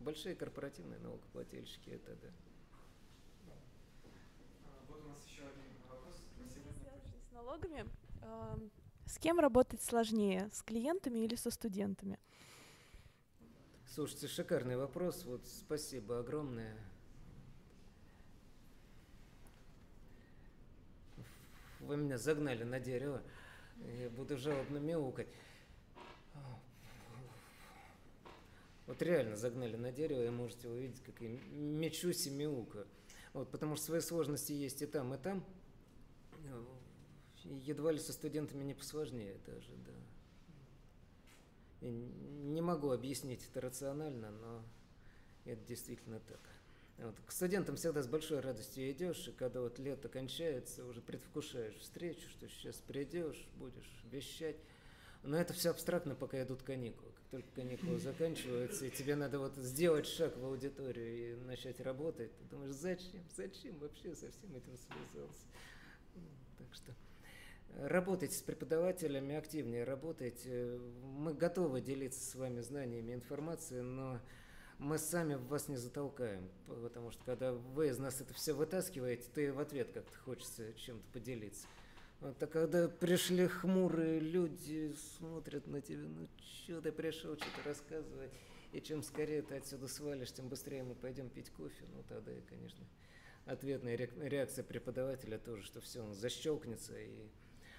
Большие корпоративные налогоплательщики, это да. А, Вот у нас еще один вопрос с налогами, эм, с кем работать сложнее, с клиентами или со студентами? Слушайте, шикарный вопрос. Вот спасибо огромное. Вы меня загнали на дерево. Я буду жалобно мяукать. Вот реально загнали на дерево, и можете увидеть, как я мечусь и мяукаю. Вот, потому что свои сложности есть и там, и там. И Едва ли со студентами не посложнее даже, да. Н- не могу объяснить это рационально, но это действительно так. Вот. К студентам всегда с большой радостью идешь, и когда вот лето кончается, уже предвкушаешь встречу, что сейчас придешь, будешь вещать. Но это все абстрактно, пока идут каникулы. Как только каникулы заканчиваются, и тебе надо вот сделать шаг в аудиторию и начать работать, ты думаешь, зачем, зачем вообще со всем этим связался? Так что Работайте с преподавателями, активнее работайте. Мы готовы делиться с вами знаниями, информацией, но мы сами вас не затолкаем, потому что когда вы из нас это все вытаскиваете, и в ответ как-то хочется чем-то поделиться. Вот, а когда пришли хмурые люди, смотрят на тебя, ну что ты пришел, что-то рассказывать, и чем скорее ты отсюда свалишь, тем быстрее мы пойдем пить кофе, ну тогда и, конечно, ответная реак- реакция преподавателя тоже, что все, он защелкнется и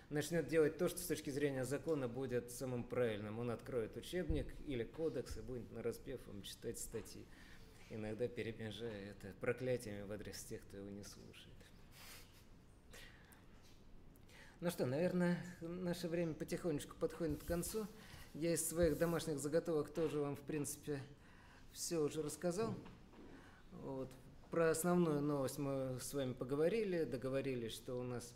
начнет делать то, что с точки зрения закона будет самым правильным. Он откроет учебник или кодекс и будет на распев вам читать статьи, иногда перемежая это проклятиями в адрес тех, кто его не слушает. Ну что, наверное, наше время потихонечку подходит к концу. Я из своих домашних заготовок тоже вам, в принципе, все уже рассказал. Вот. Про основную новость мы с вами поговорили, договорились, что у нас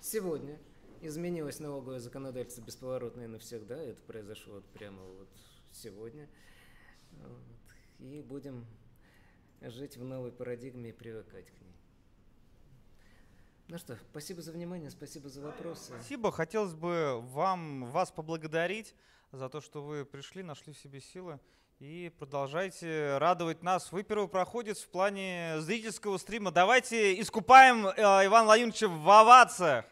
сегодня изменилось налоговое законодательство бесповоротно и навсегда. Это произошло вот прямо вот сегодня. Вот. И будем жить в новой парадигме и привыкать к ней. Ну что, спасибо за внимание, спасибо за вопросы. Спасибо. Хотелось бы вам, вас поблагодарить за то, что вы пришли, нашли в себе силы и продолжайте радовать нас. Вы первопроходец в плане зрительского стрима. Давайте искупаем э, Ивана Владимировича в овациях.